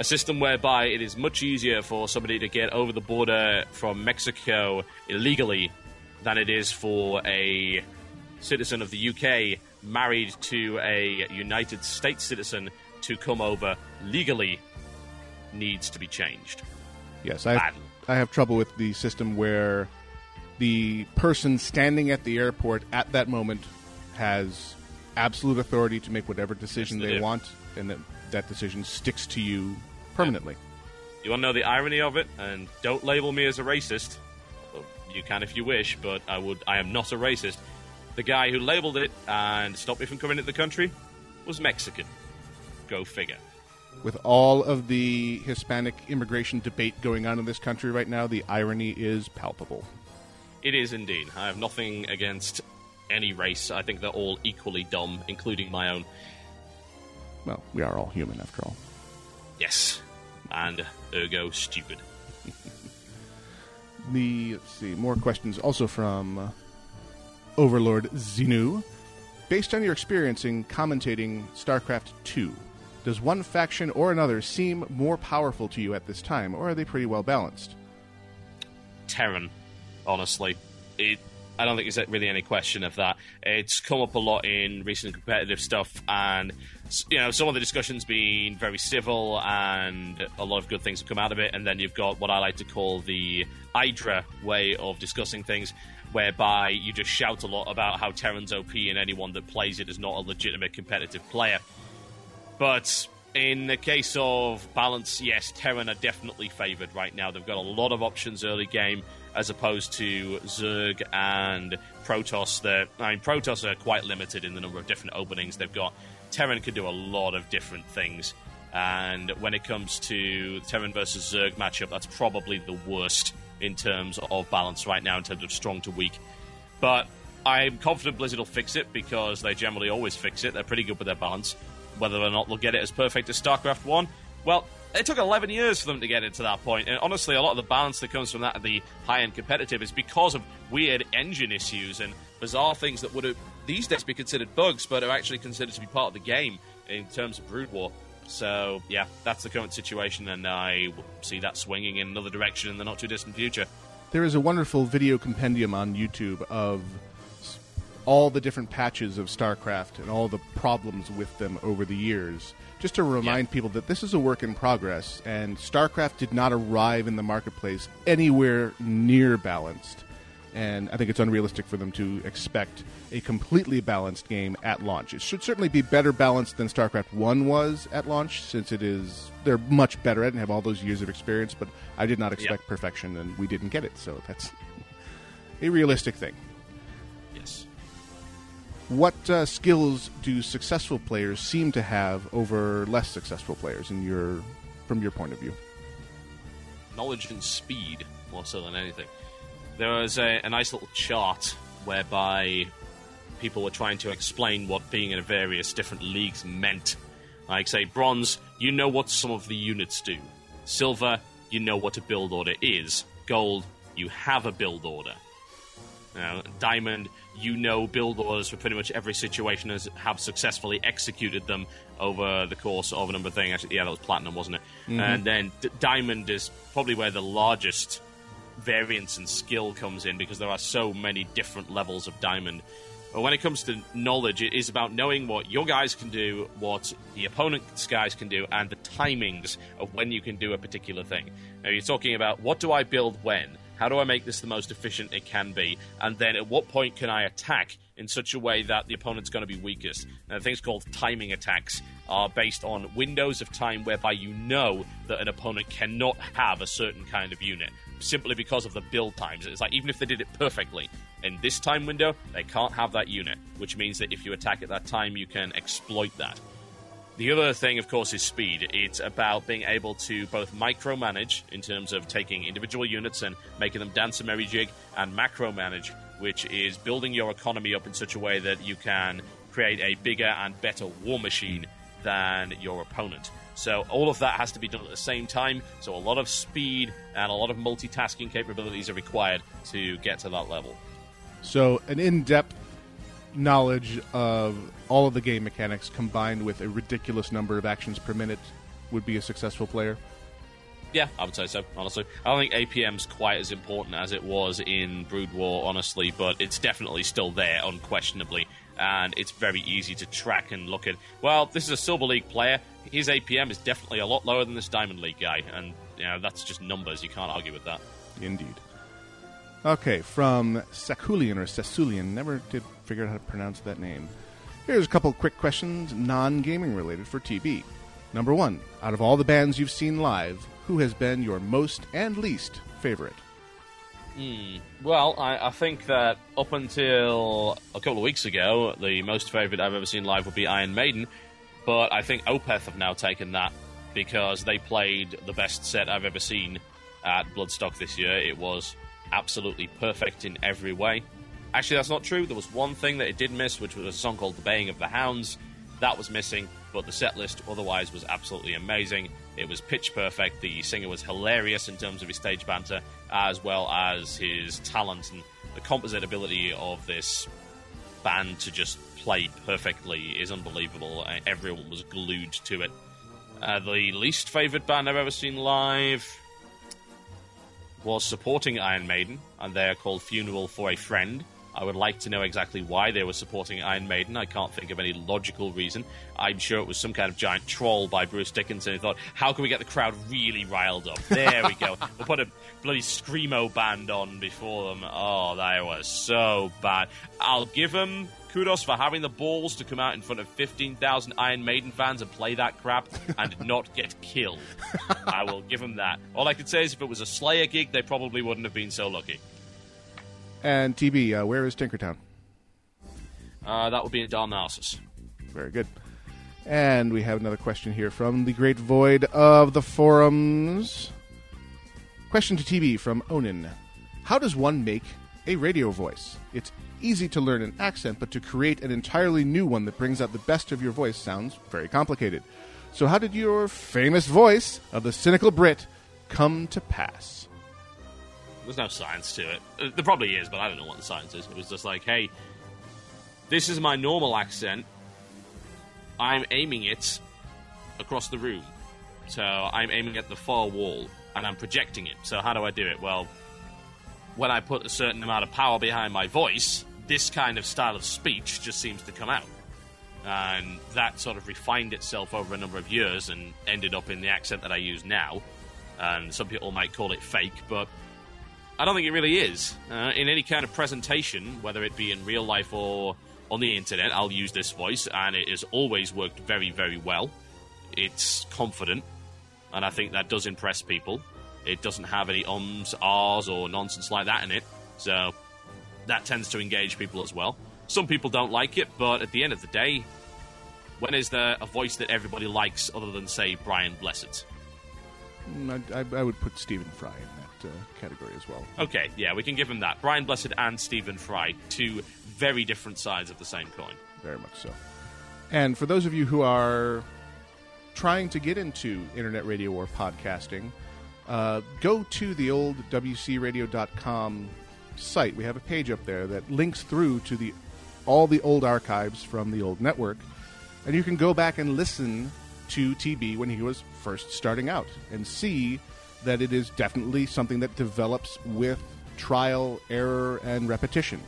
a system whereby it is much easier for somebody to get over the border from Mexico illegally than it is for a citizen of the UK married to a United States citizen to come over legally needs to be changed. Yes, I Bad. I have trouble with the system where the person standing at the airport at that moment has absolute authority to make whatever decision Yes, they they want, and that that decision sticks to you permanently. You want to know the irony of it? And don't label me as a racist. Well, you can if you wish, but I would. I am not a racist. The guy who labeled it and stopped me from coming into the country was Mexican. Go figure. With all of the Hispanic immigration debate going on in this country right now, the irony is palpable. It is indeed. I have nothing against any race. I think they're all equally dumb, including my own. Well, we are all human after all. Yes, and ergo stupid. *laughs* The let's see more questions also from uh, Overlord Xenu. Based on your experience in commentating StarCraft two, does one faction or another seem more powerful to you at this time, or are they pretty well balanced? Terran, honestly. It, I don't think there's really any question of that. It's come up a lot in recent competitive stuff, and you know some of the discussions been very civil, and a lot of good things have come out of it. And then you've got what I like to call the Hydra way of discussing things, whereby you just shout a lot about how Terran's OP, and anyone that plays it is not a legitimate competitive player. But in the case of balance, yes, Terran are definitely favoured right now. They've got a lot of options early game as opposed to Zerg and Protoss. That I mean, Protoss are quite limited in the number of different openings they've got. Terran can do a lot of different things. And when it comes to the Terran versus Zerg matchup, that's probably the worst in terms of balance right now, in terms of strong to weak. But I'm confident Blizzard will fix it because they generally always fix it. They're pretty good with their balance. Whether or not they'll get it as perfect as StarCraft 1, well, it took 11 years for them to get it to that point. And honestly, a lot of the balance that comes from that, at the high end competitive, is because of weird engine issues and bizarre things that would have these days be considered bugs, but are actually considered to be part of the game in terms of Brood War. So, yeah, that's the current situation, and I see that swinging in another direction in the not too distant future. There is a wonderful video compendium on YouTube of all the different patches of StarCraft and all the problems with them over the years. Just to remind people that this is a work in progress, and StarCraft did not arrive in the marketplace anywhere near balanced. And I think it's unrealistic for them to expect a completely balanced game at launch. It should certainly be better balanced than StarCraft 1 was at launch, since it is they're much better at it and have all those years of experience, but I did not expect perfection and we didn't get it, so that's a realistic thing. Yes. What uh, skills do successful players seem to have over less successful players in your from your point of view? knowledge and speed more so than anything. There was a, a nice little chart whereby people were trying to explain what being in various different leagues meant. Like, say, bronze, you know what some of the units do. Silver, you know what a build order is. Gold, you have a build order. Now, diamond, you know build orders for pretty much every situation and have successfully executed them over the course of a number of things. Actually, yeah, that was platinum, wasn't it? Mm-hmm. And then d- diamond is probably where the largest variance and skill comes in because there are so many different levels of diamond. But when it comes to knowledge, it is about knowing what your guys can do, what the opponent's guys can do, and the timings of when you can do a particular thing. Now, you're talking about what do I build when? How do I make this the most efficient it can be? And then at what point can I attack in such a way that the opponent's going to be weakest? Now, things called timing attacks are based on windows of time whereby you know that an opponent cannot have a certain kind of unit simply because of the build times. It's like even if they did it perfectly in this time window, they can't have that unit, which means that if you attack at that time, you can exploit that. The other thing, of course, is speed. It's about being able to both micromanage in terms of taking individual units and making them dance a merry jig, and macromanage, which is building your economy up in such a way that you can create a bigger and better war machine than your opponent. So all of that has to be done at the same time. So a lot of speed and a lot of multitasking capabilities are required to get to that level. So, an in-depth knowledge of all of the game mechanics combined with a ridiculous number of actions per minute would be a successful player. Yeah, I would say so, honestly. I don't think APM's quite as important as it was in Brood War, honestly, but it's definitely still there, unquestionably. And it's very easy to track and look at. Well, this is a Silver League player. His APM is definitely a lot lower than this Diamond League guy. And, you know, that's just numbers. You can't argue with that. Indeed. Okay, from Sakulian or Sesulian. Never did figure out how to pronounce that name. Here's a couple quick questions, non gaming related for TB. Number one, out of all the bands you've seen live, who has been your most and least favorite? Hmm, well, I, I think that up until a couple of weeks ago, the most favourite I've ever seen live would be Iron Maiden, but I think Opeth have now taken that because they played the best set I've ever seen at Bloodstock this year. It was absolutely perfect in every way. Actually, that's not true. There was one thing that it did miss, which was a song called The Baying of the Hounds. That was missing, but the set list otherwise was absolutely amazing. It was pitch perfect. The singer was hilarious in terms of his stage banter, as well as his talent and the composite ability of this band to just play perfectly is unbelievable. Everyone was glued to it. Uh, the least favourite band I've ever seen live was supporting Iron Maiden, and they are called Funeral for a Friend. I would like to know exactly why they were supporting Iron Maiden. I can't think of any logical reason. I'm sure it was some kind of giant troll by Bruce Dickinson who thought, how can we get the crowd really riled up? There we go. *laughs* We'll put a bloody Screamo band on before them. Oh, they were so bad. I'll give them kudos for having the balls to come out in front of 15,000 Iron Maiden fans and play that crap and *laughs* not get killed. I will give them that. All I could say is if it was a Slayer gig, they probably wouldn't have been so lucky. And TB, uh, where is Tinkertown? Uh, that would be in Darnassus. Very good. And we have another question here from the great void of the forums. Question to TB from Onin. How does one make a radio voice? It's easy to learn an accent, but to create an entirely new one that brings out the best of your voice sounds very complicated. So, how did your famous voice of the cynical Brit come to pass? There's no science to it. Uh, There probably is, but I don't know what the science is. It was just like, hey, this is my normal accent. I'm aiming it across the room. So I'm aiming at the far wall and I'm projecting it. So how do I do it? Well, when I put a certain amount of power behind my voice, this kind of style of speech just seems to come out. And that sort of refined itself over a number of years and ended up in the accent that I use now. And some people might call it fake, but I don't think it really is. Uh, in any kind of presentation, whether it be in real life or on the internet, I'll use this voice, and it has always worked very, very well. It's confident, and I think that does impress people. It doesn't have any ums, ahs, or nonsense like that in it, so that tends to engage people as well. Some people don't like it, but at the end of the day, when is there a voice that everybody likes other than, say, Brian Blessed? Mm, I, I, I would put Stephen Fry in that uh, category as well. Okay, yeah, we can give him that. Brian Blessed and Stephen Fry, two very different sides of the same coin. Very much so. And for those of you who are trying to get into internet radio or podcasting, uh, go to the old WCRadio.com site. We have a page up there that links through to the all the old archives from the old network, and you can go back and listen to TB when he was first starting out and see that it is definitely something that develops with trial, error, and repetition.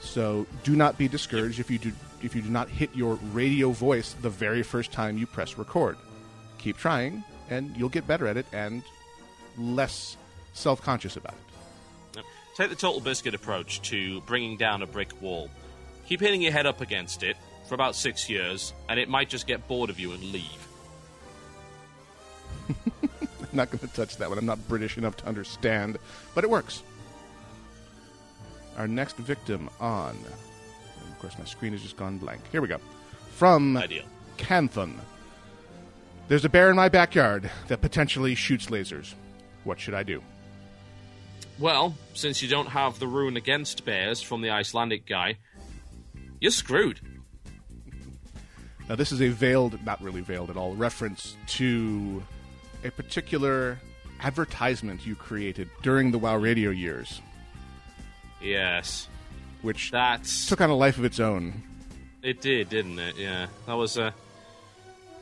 So do not be discouraged if you do if you do not hit your radio voice the very first time you press record. Keep trying, and you'll get better at it and less self conscious about it. Take the total biscuit approach to bringing down a brick wall. Keep hitting your head up against it for about six years, and it might just get bored of you and leave. *laughs* I'm not going to touch that one. I'm not British enough to understand, but it works. Our next victim on. of course, my screen has just gone blank. Here we go. From Ideal. Canthon. There's a bear in my backyard that potentially shoots lasers. What should I do? Well, since you don't have the rune against bears from the Icelandic guy, you're screwed. Now, this is a veiled, not really veiled at all, reference to a particular advertisement you created during the WoW radio years, Yes. which That's. took on a life of its own. It did, didn't it? Yeah. That was, uh.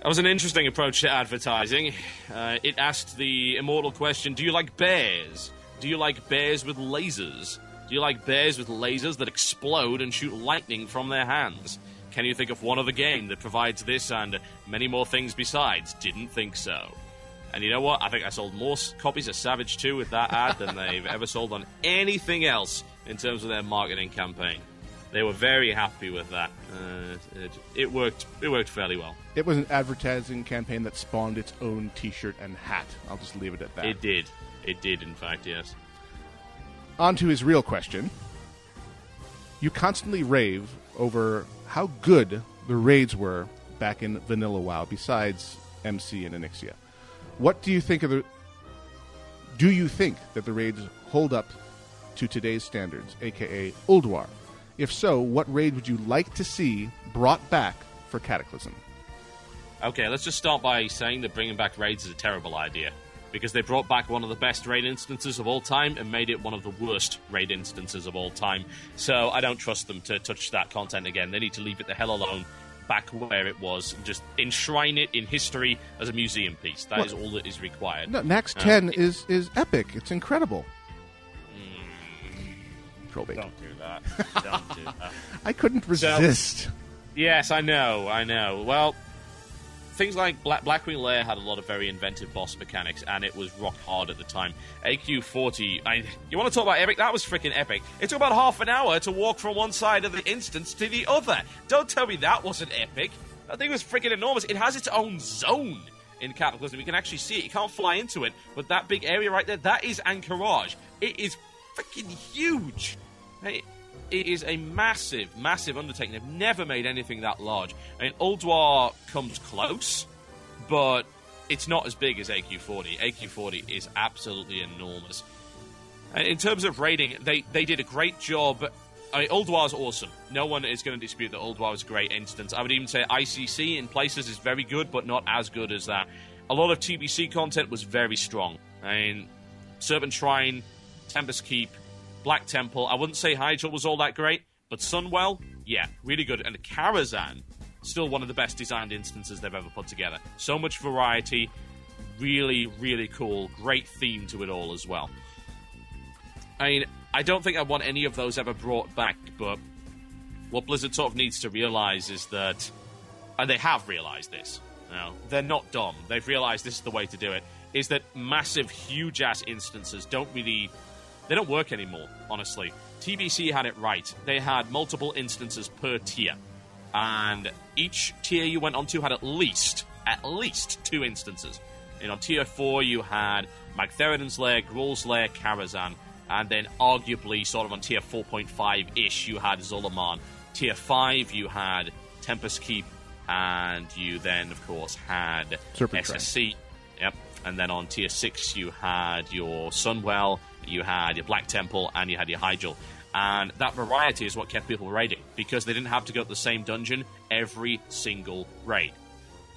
That was an interesting approach to advertising. Uh, it asked the immortal question Do you like bears? Do you like bears with lasers? Do you like bears with lasers that explode and shoot lightning from their hands? Can you think of one other game that provides this and many more things besides? Didn't think so. And you know what? I think I sold more copies of Savage 2 with that ad than they've ever sold on anything else in terms of their marketing campaign. They were very happy with that. Uh, it, it worked. It worked fairly well. It was an advertising campaign that spawned its own T-shirt and hat. I'll just leave it at that. It did. It did, in fact, yes. On to his real question. You constantly rave over how good the raids were back in Vanilla WoW, besides MC and Onyxia. What do you think of the? Do you think that the raids hold up to today's standards, aka Ulduar? If so, what raid would you like to see brought back for Cataclysm? Okay, let's just start by saying that bringing back raids is a terrible idea. Because they brought back one of the best raid instances of all time and made it one of the worst raid instances of all time. So I don't trust them to touch that content again. They need to leave it the hell alone back where it was and just enshrine it in history as a museum piece. That Well- is all that is required. No, Nax Uh, 10 it- is is epic. It's incredible. Mm. Trollbait. Don't do that. *laughs* Don't do that. I couldn't resist. Yes, I know, I know. Well, things like Black, Blackwing Lair had a lot of very inventive boss mechanics, and it was rock hard at the time. AQ40, I, you want to talk about epic? That was freaking epic. It took about half an hour to walk from one side of the instance to the other. Don't tell me that wasn't epic. That thing was freaking enormous. It has its own zone in Cataclysm. You can actually see it. You can't fly into it, but that big area right there, that is Ahn'Qiraj. It is freaking huge. It, it is a massive, massive undertaking. They've never made anything that large. I mean, Ulduar comes close, but it's not as big as AQ40. AQ40 is absolutely enormous. In terms of rating, they, they did a great job. I mean, Ulduar's awesome. No one is going to dispute that Ulduar was a great instance. I would even say ICC in places is very good, but not as good as that. A lot of TBC content was very strong. I mean, Serpent Shrine, Tempest Keep, Black Temple. I wouldn't say Hyjal was all that great, but Sunwell, yeah, really good. And Karazhan, still one of the best designed instances they've ever put together. So much variety, really, really cool. Great theme to it all as well. I mean, I don't think I want any of those ever brought back, but what Blizzard sort of needs to realize is that, and they have realized this. You know, they're not dumb. They've realized this is the way to do it. Is that massive, huge ass instances don't really, they don't work anymore. Honestly, TBC had it right. They had multiple instances per tier, and each tier you went onto had at least, at least two instances. And on tier four, you had Magtheridon's Lair, Gruul's Lair, Karazhan, and then arguably, sort of on tier 4.5 ish, you had Zul'Aman. Tier 5, you had Tempest Keep, and you then, of course, had Serpent. SSC. Yep. And then on tier 6, you had your Sunwell, you had your Black Temple, and you had your Hyjal. And that variety is what kept people raiding because they didn't have to go to the same dungeon every single raid.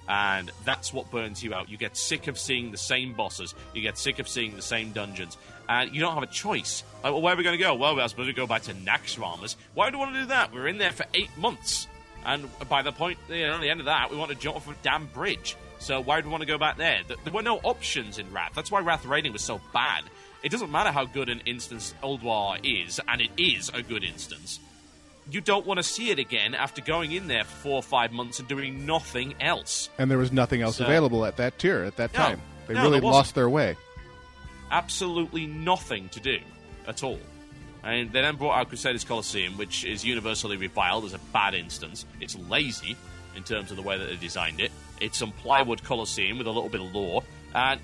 And that's what burns you out. You get sick of seeing the same bosses. You get sick of seeing the same dungeons. And you don't have a choice. Like, well, where are we going to go? Well, we're supposed to go back to Naxxramas. Why do we want to do that? We're in there for eight months. And by the point, you know, at the end of that, we want to jump off a damn bridge. So why do we want to go back there? There were no options in Wrath. That's why Wrath raiding was so bad. It doesn't matter how good an instance Ulduar is, and it is a good instance you don't want to see it again after going in there for four or five months and doing nothing else. And there was nothing else So- available at that tier at that No. time. They No, really lost their way. Absolutely nothing to do at all. And they then brought out Crusaders Colosseum, which is universally reviled as a bad instance. It's lazy in terms of the way that they designed it. It's some plywood Colosseum with a little bit of lore. And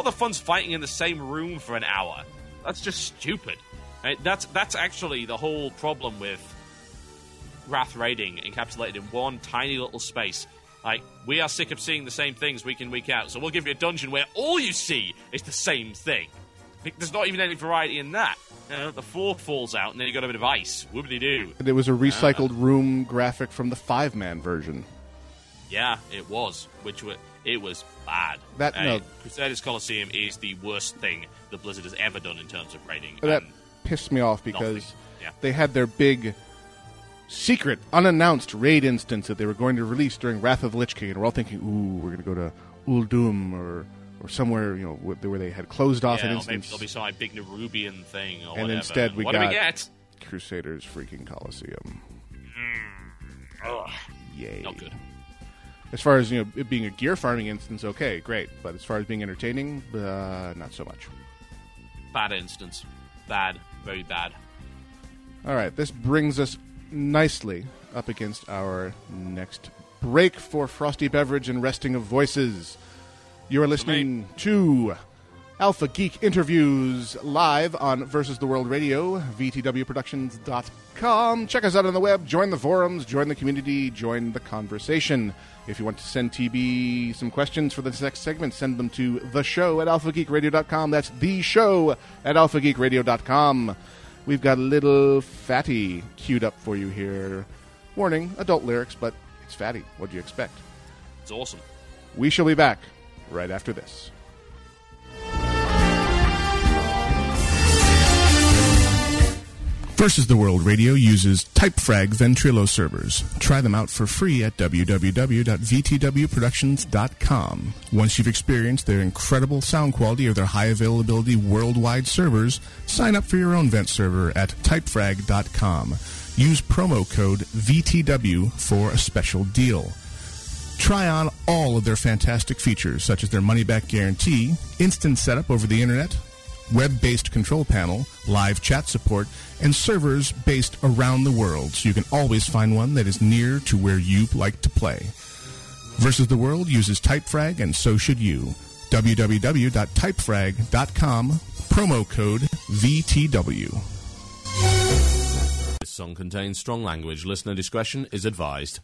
what the fun's fighting in the same room for an hour? That's just stupid. Right? That's that's actually the whole problem with Wrath raiding encapsulated in one tiny little space. Like, we are sick of seeing the same things week in, week out, so we'll give you a dungeon where all you see is the same thing. There's not even any variety in that. You know, the floor falls out, and then you got a bit of ice. Whoopity doo. There was a recycled ah. room graphic from the five man version. Yeah, it was. Which was, it was bad. That- Uh, no. Crusaders Coliseum is the worst thing that Blizzard has ever done in terms of raiding. That pissed me off because Yeah. they had their big secret, unannounced raid instance that they were going to release during Wrath of the Lich King, and we're all thinking, "Ooh, we're going to go to Uldum or or somewhere, you know, where they had closed off yeah, an or maybe instance." there'll be some big Nerubian thing, or and whatever. instead, we what got we get? Crusaders freaking Coliseum. Ugh, Yay! not good. As far as you know, it being a gear farming instance, okay, great. But as far as being entertaining, uh, not so much. Bad instance. Bad. Very bad. All right, this brings us nicely up against our next break for Frosty Beverage and Resting of Voices. You are listening to Alpha Geek Interviews live on Versus the World Radio, VTWProductions.com. Check us out on the web, join the forums, join the community, join the conversation. If you want to send TB some questions for the next segment, send them to the show at alphageekradio.com. That's the show at alphageekradio.com. We've got a little fatty queued up for you here. Warning, adult lyrics, but it's fatty. What do you expect? It's awesome. We shall be back right after this. Versus the World Radio uses Typefrag Ventrilo servers. Try them out for free at www.vtwproductions.com. Once you've experienced their incredible sound quality or their high availability worldwide servers, sign up for your own vent server at typefrag.com. Use promo code VTW for a special deal. Try on all of their fantastic features, such as their money back guarantee, instant setup over the internet, web based control panel, live chat support, and servers based around the world, so you can always find one that is near to where you like to play. Versus the World uses Typefrag, and so should you. www.typefrag.com, promo code VTW. This song contains strong language. Listener discretion is advised.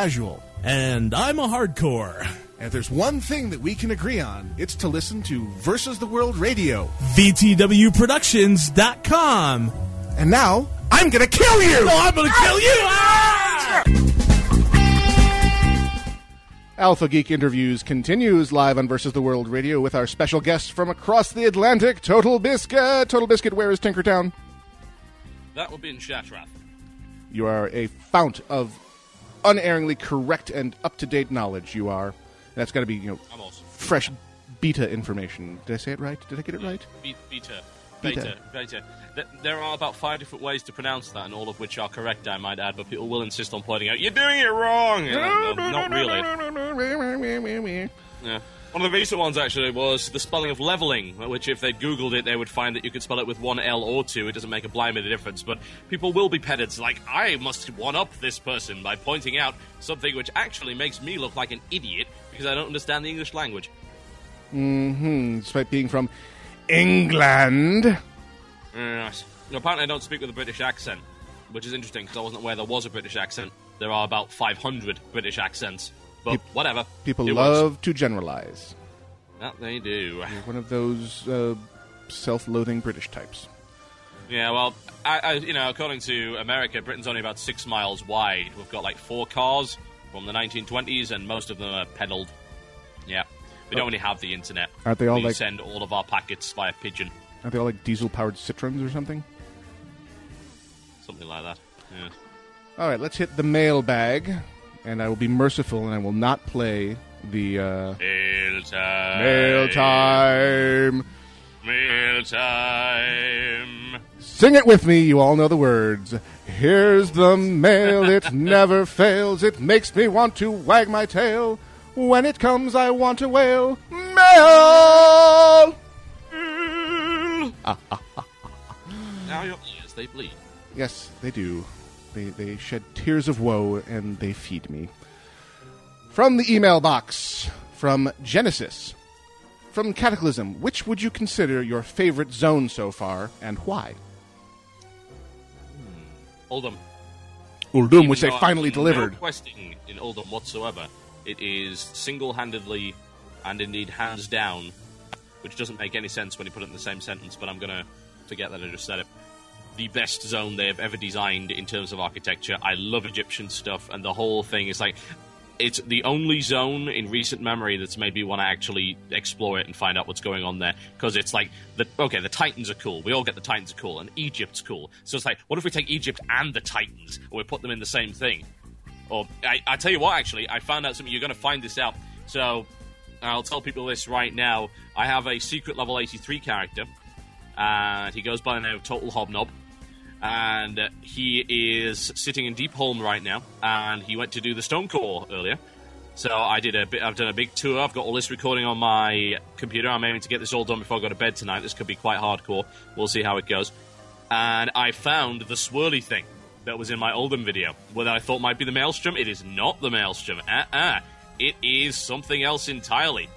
Casual. And I'm a hardcore. And if there's one thing that we can agree on, it's to listen to Versus the World Radio. VTWProductions.com. And now, I'm gonna kill you! Oh, I'm gonna kill you! Ah! Alpha Geek Interviews continues live on Versus the World Radio with our special guest from across the Atlantic, Total Biscuit. Total Biscuit, where is Tinkertown? That would be in Shattrath. You are a fount of unerringly correct and up to date knowledge. You are. That's got to be you know I'm awesome. fresh beta information. Did I say it right? Did I get it right? Be- beta. Beta. Beta. Beta. There are about five different ways to pronounce that, and all of which are correct, I might add, but people will insist on pointing out, you're doing it wrong! Not really. *laughs* Yeah. One of the recent ones, actually, was the spelling of leveling, which if they'd Googled it, they would find that you could spell it with one L or two. It doesn't make a blind bit of difference, but people will be petted. Like, I must one up this person by pointing out something which actually makes me look like an idiot because I don't understand the English language. Mm-hmm. Despite being from England. Yes. Apparently, I don't speak with a British accent, which is interesting because I wasn't aware there was a British accent. There are about 500 British accents, but whatever. People It love to generalize. works. That they do. One of those uh, self loathing British types. Yeah, well, I, I, you know, according to America, Britain's only about six miles wide. We've got like four cars from the 1920s, and most of them are pedalled. Yeah, we don't really have the internet. Aren't they all we like- send all of our packets via pigeon, Are they all like diesel powered Citroens or something? something like that. Yeah. All right, let's hit the mailbag, and I will be merciful and I will not play the uh, Mail time. mail time. Mail time. Sing it with me, you all know the words. Here's the mail, it *laughs* never fails. It makes me want to wag my tail. When it comes, I want to wail. Mail! Ah, ah, ah, now your ears, they bleed. Yes, they do. They, they shed tears of woe and they feed me. From the email box, from Genesis, from Cataclysm, which would you consider your favorite zone so far and why? Hmm. Uldum. Uldum, Even which they finally no delivered. questing in Uldum whatsoever. It is single-handedly and indeed hands down, which doesn't make any sense when you put it in the same sentence. But I'm gonna forget that I just said it. The best zone they have ever designed in terms of architecture. I love Egyptian stuff, and the whole thing is like. It's the only zone in recent memory that's made me want to actually explore it and find out what's going on there. Because it's like, the, okay, the Titans are cool. We all get the Titans are cool, and Egypt's cool. So it's like, what if we take Egypt and the Titans, and we put them in the same thing? Or I, I tell you what, actually, I found out something. You're going to find this out. So I'll tell people this right now. I have a secret level 83 character, and he goes by the name of Total Hobnob. And he is sitting in Deepholm right now, and he went to do the Stone Core earlier. So I did a bit. I've done a big tour. I've got all this recording on my computer. I'm aiming to get this all done before I go to bed tonight. This could be quite hardcore. We'll see how it goes. And I found the swirly thing that was in my Uldum video, what I thought might be the Maelstrom. It is not the Maelstrom. Uh-uh. It is something else entirely.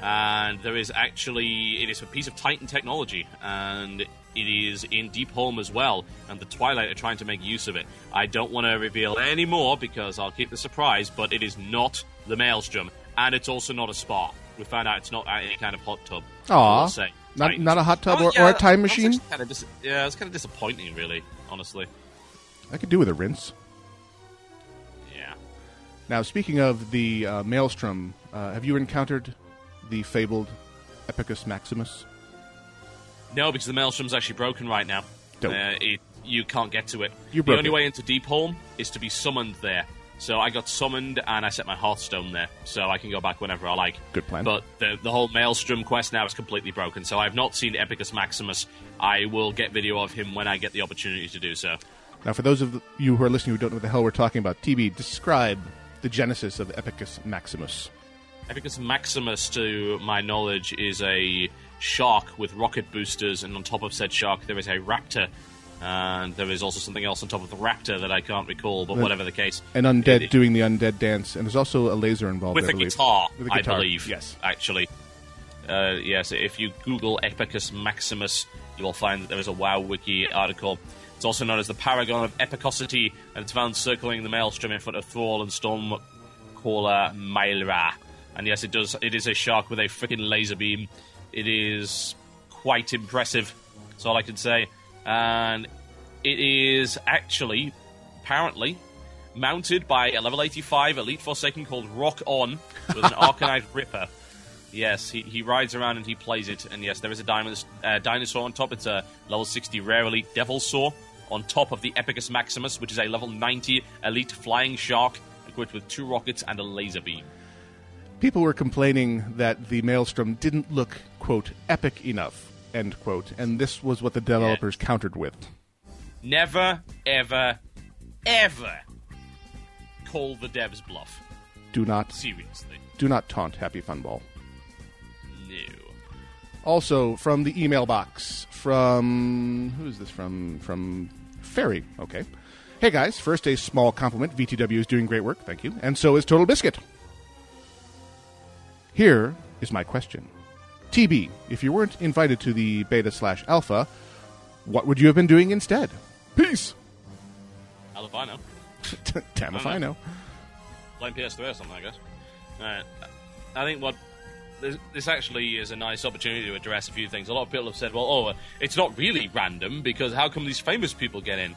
And there is actually, it is a piece of Titan technology, and it is in Deepholm as well. And the Twilight are trying to make use of it. I don't want to reveal any more because I'll keep the surprise, but it is not the Maelstrom, and it's also not a spa. We found out it's not any kind of hot tub. I Aw. say. Not, Titans. not a hot tub Oh, or, yeah, or a time machine? Kinda dis- yeah, it's kind of disappointing, really, honestly. I could do with a rinse. Yeah. Now, speaking of the uh, Maelstrom, uh, have you encountered the fabled Epicus Maximus? No, because the Maelstrom's actually broken right now. Dope. Uh, it, you can't get to it. You the broke only it. way into Deepholm is to be summoned there. So I got summoned and I set my Hearthstone there, so I can go back whenever I like. Good plan. But the the whole Maelstrom quest now is completely broken. So I've not seen Epicus Maximus. I will get video of him when I get the opportunity to do so. Now, for those of you who are listening who don't know what the hell we're talking about, TB, describe the genesis of Epicus Maximus. Epicus Maximus, to my knowledge, is a shark with rocket boosters, and on top of said shark there is a raptor. And there is also something else on top of the raptor that I can't recall, but whatever the case. An undead It- doing the undead dance, and there's also a laser involved. with I a guitar, With a I guitar, believe. Yes. actually. Uh, yes, if you Google Epicus Maximus, you will find that there is a WoW Wiki article. It's also known as the Paragon of Epicosity, and it's found circling the Maelstrom in front of Thrall and Stormcaller Mylra. And yes, it does. It is a shark with a freaking laser beam. It is quite impressive. That's all I can say. And it is actually, apparently, mounted by a level 85 Elite Forsaken called Rock On with an *laughs* Arcanite Ripper. Yes, he, he rides around and he plays it. And yes, there is a diamond, uh, dinosaur on top. It's a level 60 rare elite Devilsaur on top of the Epicus Maximus, which is a level 90 elite flying shark equipped with two rockets and a laser beam. People were complaining that the Maelstrom didn't look, quote, epic enough, end quote, and this was what the developers countered with. Never, ever, ever call the devs bluff. Do not Seriously. do not taunt Happy Funball. No. Also from the email box from who is this from? From Ferry. Okay. Hey guys, first a small compliment. VTW is doing great work, thank you, and so is Total Biscuit. Here is my question. TB, if you weren't invited to the beta slash alpha, what would you have been doing instead? Peace. Hell *laughs* if I know. Damn if I know. Playing PS3 or something, I guess. Alright. I think what. This, this actually is a nice opportunity to address a few things. A lot of people have said, well, oh, uh, it's not really random because how come these famous people get in?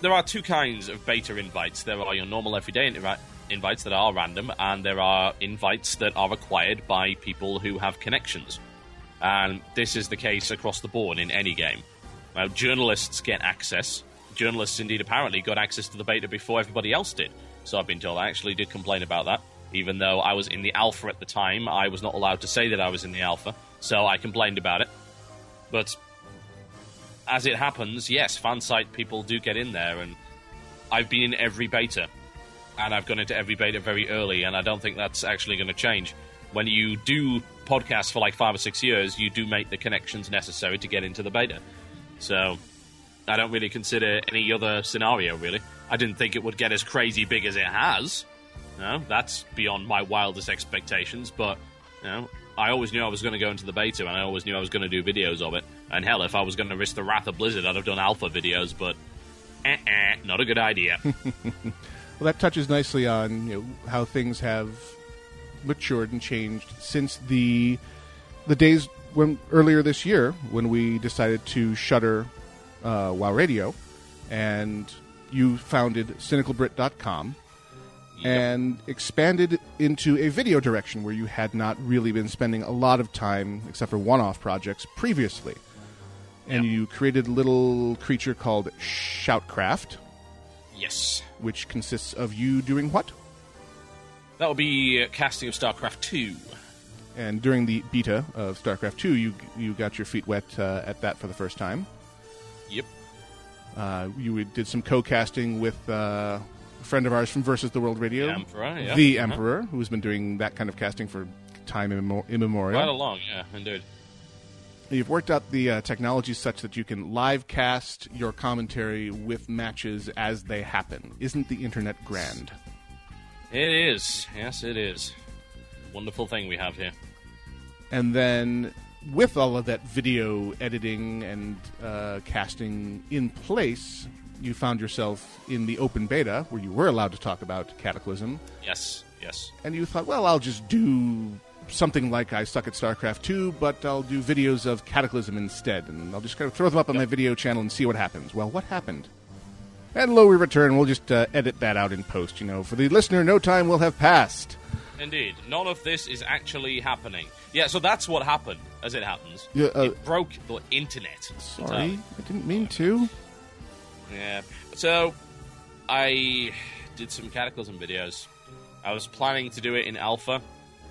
There are two kinds of beta invites. There are your normal everyday invi- invites that are random, and there are invites that are acquired by people who have connections. And this is the case across the board in any game. Now, journalists get access. Journalists, indeed, apparently got access to the beta before everybody else did. So I've been told. I actually did complain about that. Even though I was in the alpha at the time, I was not allowed to say that I was in the alpha. So I complained about it. But as it happens, yes, fan site people do get in there, and I've been in every beta, and I've gone into every beta very early, and I don't think that's actually going to change. When you do podcasts for like five or six years, you do make the connections necessary to get into the beta. So I don't really consider any other scenario really. I didn't think it would get as crazy big as it has. No, that's beyond my wildest expectations. But you know, I always knew I was going to go into the beta, and I always knew I was going to do videos of it. And hell, if I was going to risk the wrath of Blizzard, I'd have done alpha videos. But eh-eh, not a good idea. *laughs* Well, that touches nicely on you know, how things have matured and changed since the the days when earlier this year when we decided to shutter uh, WoW Radio, and you founded CynicalBrit.com and expanded into a video direction where you had not really been spending a lot of time, except for one-off projects, previously. And you created a little creature called Shoutcraft, yes, which consists of you doing what? that would be uh, casting of StarCraft Two. And during the beta of StarCraft 2, you you got your feet wet uh, at that for the first time. Yep. Uh, you did some co-casting with uh, a friend of ours from Versus the World Radio, The Emperor, yeah. the Uh-huh. Who's been doing that kind of casting for time immemo- immemorial. Right along, yeah, indeed. You've worked out the uh, technology such that you can live cast your commentary with matches as they happen. Isn't the internet grand? It is. Yes, it is. Wonderful thing we have here. And then, with all of that video editing and uh, casting in place, you found yourself in the open beta where you were allowed to talk about Cataclysm, Yes, yes. and you thought, well, I'll just do something like I suck at StarCraft 2, but I'll do videos of Cataclysm instead, and I'll just kind of throw them up on my video channel and see what happens. Well, what happened? And lo, we return. We'll just uh, edit that out in post. You know, for the listener, no time will have passed. Indeed. None of this is actually happening. Yeah, so that's what happened, as it happens. Yeah, uh, it broke the internet. Sorry, I didn't mean to. Yeah. So, I did some Cataclysm videos. I was planning to do it in alpha,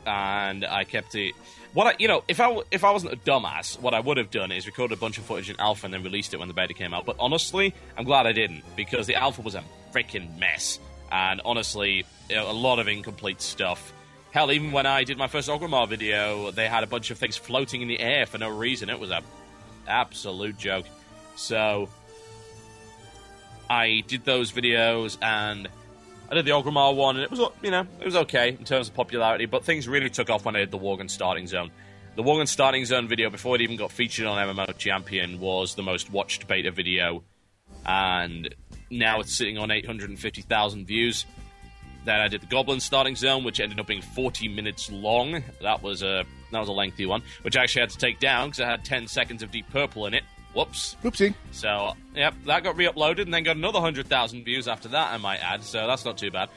and I kept it. What I, you know, if I if I wasn't a dumbass, what I would have done is recorded a bunch of footage in alpha and then released it when the beta came out. But honestly, I'm glad I didn't because the alpha was a freaking mess, and honestly, a lot of incomplete stuff. Hell, even when I did my first Orgrimmar video, they had a bunch of things floating in the air for no reason. It was a absolute joke. So I did those videos and I did the Orgrimmar one, and it was you know it was okay in terms of popularity, but things really took off when I did the Worgen starting zone. The Worgen Starting Zone video, before it even got featured on MMO Champion, was the most watched beta video, and now it's sitting on 850,000 views. Then I did the Goblin Starting Zone, which ended up being 40 minutes long. That was a that was a lengthy one, which I actually had to take down because I had 10 seconds of Deep Purple in it. Whoops. Oopsie. So, yep, that got re-uploaded and then got another 100,000 views after that, I might add, so that's not too bad.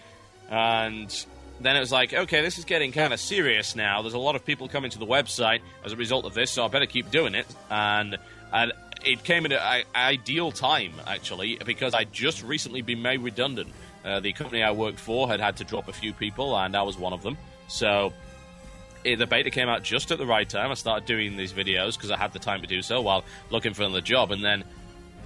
And then it was like, okay, this is getting kind of serious now. There's a lot of people coming to the website as a result of this, so I better keep doing it. And, and it came at an ideal time, actually, because I'd just recently been made redundant. Uh, the company I worked for had had to drop a few people, and I was one of them. So it, the beta came out just at the right time. I started doing these videos because I had the time to do so while looking for another job. And then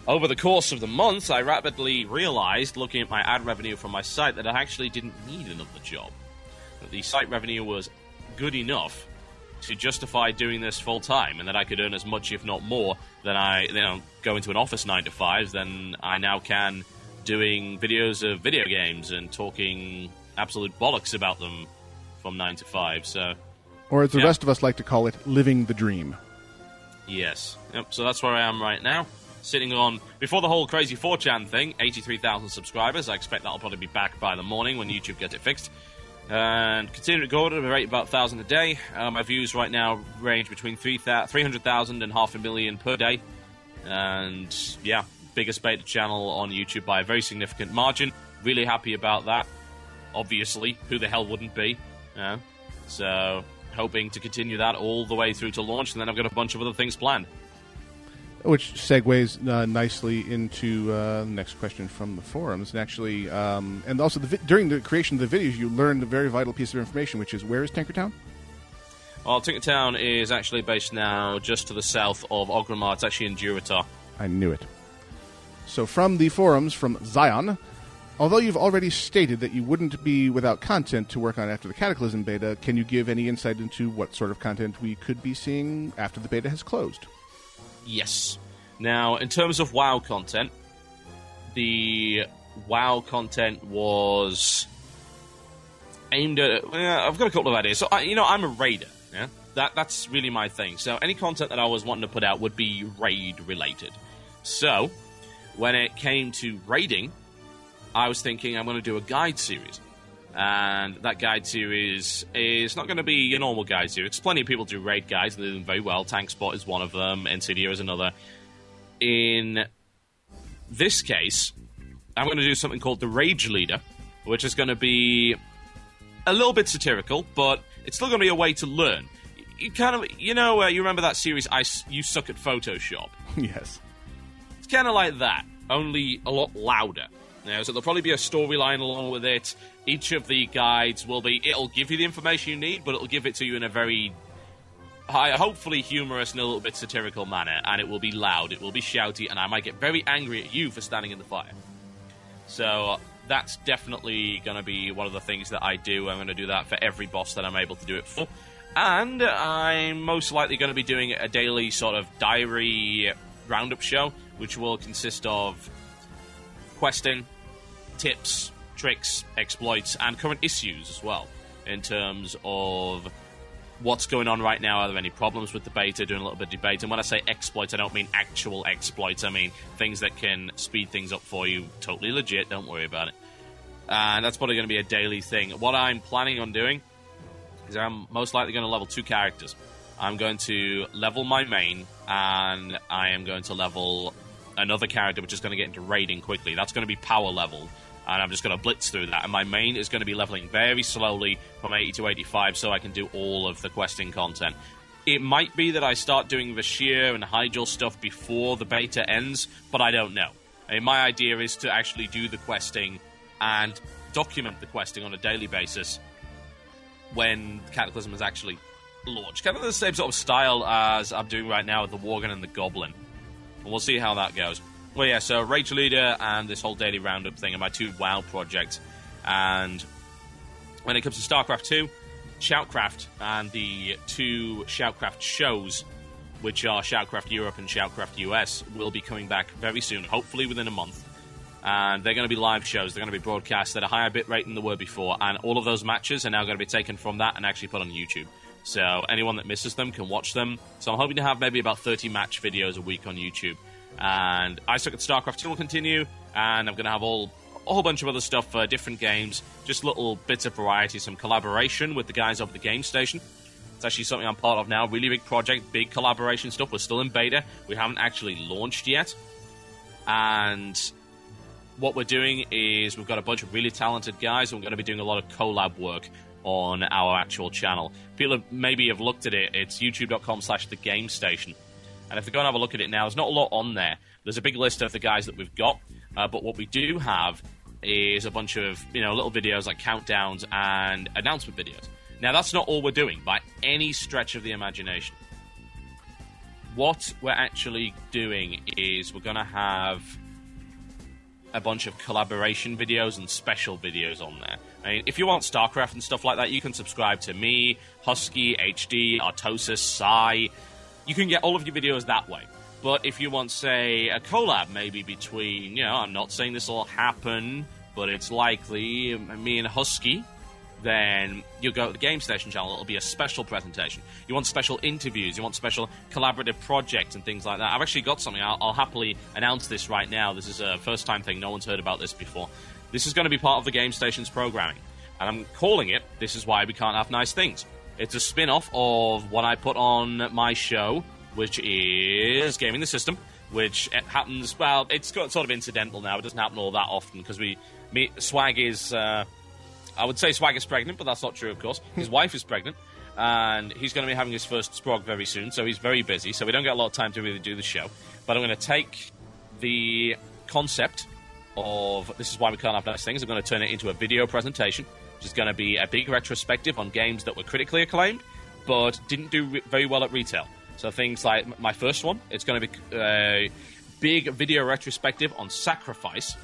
over the course of the month, I rapidly realized, looking at my ad revenue from my site, that I actually didn't need another job. That the site revenue was good enough to justify doing this full time, and that I could earn as much, if not more, than I, you know, go into an office nine to five than I now can doing videos of video games and talking absolute bollocks about them from nine to five. So Or as the Yeah. rest of us like to call it, living the dream. Yes. Yep, so that's where I am right now. Sitting on, before the whole crazy 4chan thing, 83,000 subscribers. I expect that'll probably be back by the morning when YouTube gets it fixed. And continue to go at a rate about 1,000 a day. Uh, my views right now range between 300,000 300,000 and half a million per day. And yeah, biggest beta channel on YouTube by a very significant margin. Really happy about that. Obviously, who the hell wouldn't be? Yeah. So, hoping to continue that all the way through to launch, and then I've got a bunch of other things planned. Which segues uh, nicely into uh, the next question from the forums, and actually, um, and also the vi- during the creation of the videos, you learned a very vital piece of information, which is where is Tinkertown? Well, Tinkertown is actually based now just to the south of Orgrimmar. It's actually in Durotar. I knew it. So, from the forums, from Zion, although you've already stated that you wouldn't be without content to work on after the Cataclysm beta, can you give any insight into what sort of content we could be seeing after the beta has closed? Yes. Now, in terms of WoW content, the WoW content was aimed at. Well, I've got a couple of ideas. So, I, you know, I'm a raider. Yeah, that that's really my thing. So, any content that I was wanting to put out would be raid related. So, when it came to raiding, I was thinking I'm going to do a guide series. And that guide series is not going to be your normal guide series. Plenty of people do raid guides and they do them very well. Tank Spot is one of them, Insidia is another. In this case, I'm going to do something called the Rage Leader, which is going to be a little bit satirical, but it's still going to be a way to learn. You kind of, you know, uh, you remember that series, I, You Suck at Photoshop? *laughs* yes. It's kind of like that, only a lot louder. Now, so there'll probably be a storyline along with it. Each of the guides will be, it'll give you the information you need, but it'll give it to you in a very, hopefully humorous and a little bit satirical manner. And it will be loud, it will be shouty, and I might get very angry at you for standing in the fire. So that's definitely going to be one of the things that I do. I'm going to do that for every boss that I'm able to do it for. And I'm most likely going to be doing a daily sort of diary roundup show, which will consist of questing, tips, tricks, exploits, and current issues as well, in terms of what's going on right now. Are there any problems with the beta? Doing a little bit of debate. And when I say exploits, I don't mean actual exploits. I mean things that can speed things up for you. Totally legit. Don't worry about it. And that's probably going to be a daily thing. What I'm planning on doing is I'm most likely going to level two characters. I'm going to level my main, and I am going to level another character, which is going to get into raiding quickly. That's going to be power leveled, and I'm just going to blitz through that. And my main is going to be leveling very slowly from 80 to 85, so I can do all of the questing content. It might be that I start doing the Vashj'ir and Hyjal stuff before the beta ends, but I don't know. I mean, my idea is to actually do the questing and document the questing on a daily basis when Cataclysm is actually launched. Kind of the same sort of style as I'm doing right now with the Worgen and the Goblin. And we'll see how that goes. Well, yeah, so Rage Leader and this whole daily roundup thing are my two WoW projects. And when it comes to StarCraft 2, Shoutcraft and the two Shoutcraft shows, which are Shoutcraft Europe and Shoutcraft US, will be coming back very soon, hopefully within a month and they're going to be live shows. They're going to be broadcast at a higher bit rate than they were before, and all of those matches are now going to be taken from that and actually put on YouTube. So anyone that misses them can watch them. So I'm hoping to have maybe about 30 match videos a week on YouTube. And I Suck at StarCraft 2 will continue, and I'm going to have all a whole bunch of other stuff for different games, just little bits of variety, some collaboration with the guys over the game station. It's actually something I'm part of now. Really big project, big collaboration stuff. We're still in beta. We haven't actually launched yet. And what we're doing is we've got a bunch of really talented guys, and we're going to be doing a lot of collab work on our actual channel. People maybe have looked at it. It's youtube.com slash the game station. And if they go and have a look at it now, there's not a lot on there. There's a big list of the guys that we've got. Uh, but what we do have is a bunch of you know little videos like countdowns and announcement videos. Now that's not all we're doing by any stretch of the imagination. What we're actually doing is we're going to have a bunch of collaboration videos and special videos on there. I mean, if you want StarCraft and stuff like that, you can subscribe to me, Husky, HD, Artosis, Psy. You can get all of your videos that way. But if you want, say, a collab maybe between, you know, I'm not saying this will happen, but it's likely, um, me and Husky, then you'll go to the Game Station channel. It'll be a special presentation. You want special interviews, you want special collaborative projects and things like that. I've actually got something. I'll, I'll happily announce this right now. This is a first time thing. No one's heard about this before. This is going to be part of the Game Station's programming. And I'm calling it This Is Why We Can't Have Nice Things. It's a spin off of what I put on my show, which is Gaming the System, which it happens, well, it's got sort of incidental now. It doesn't happen all that often because we, me, Swag is. Uh, I would say Swag is pregnant, but that's not true, of course. His *laughs* wife is pregnant, and he's going to be having his first sprog very soon, so he's very busy, so we don't get a lot of time to really do the show. But I'm going to take the concept of this is why we can't have nice things. I'm going to turn it into a video presentation, which is going to be a big retrospective on games that were critically acclaimed, but didn't do re- very well at retail. So things like my first one, it's going to be a uh, big video retrospective on Sacrifice,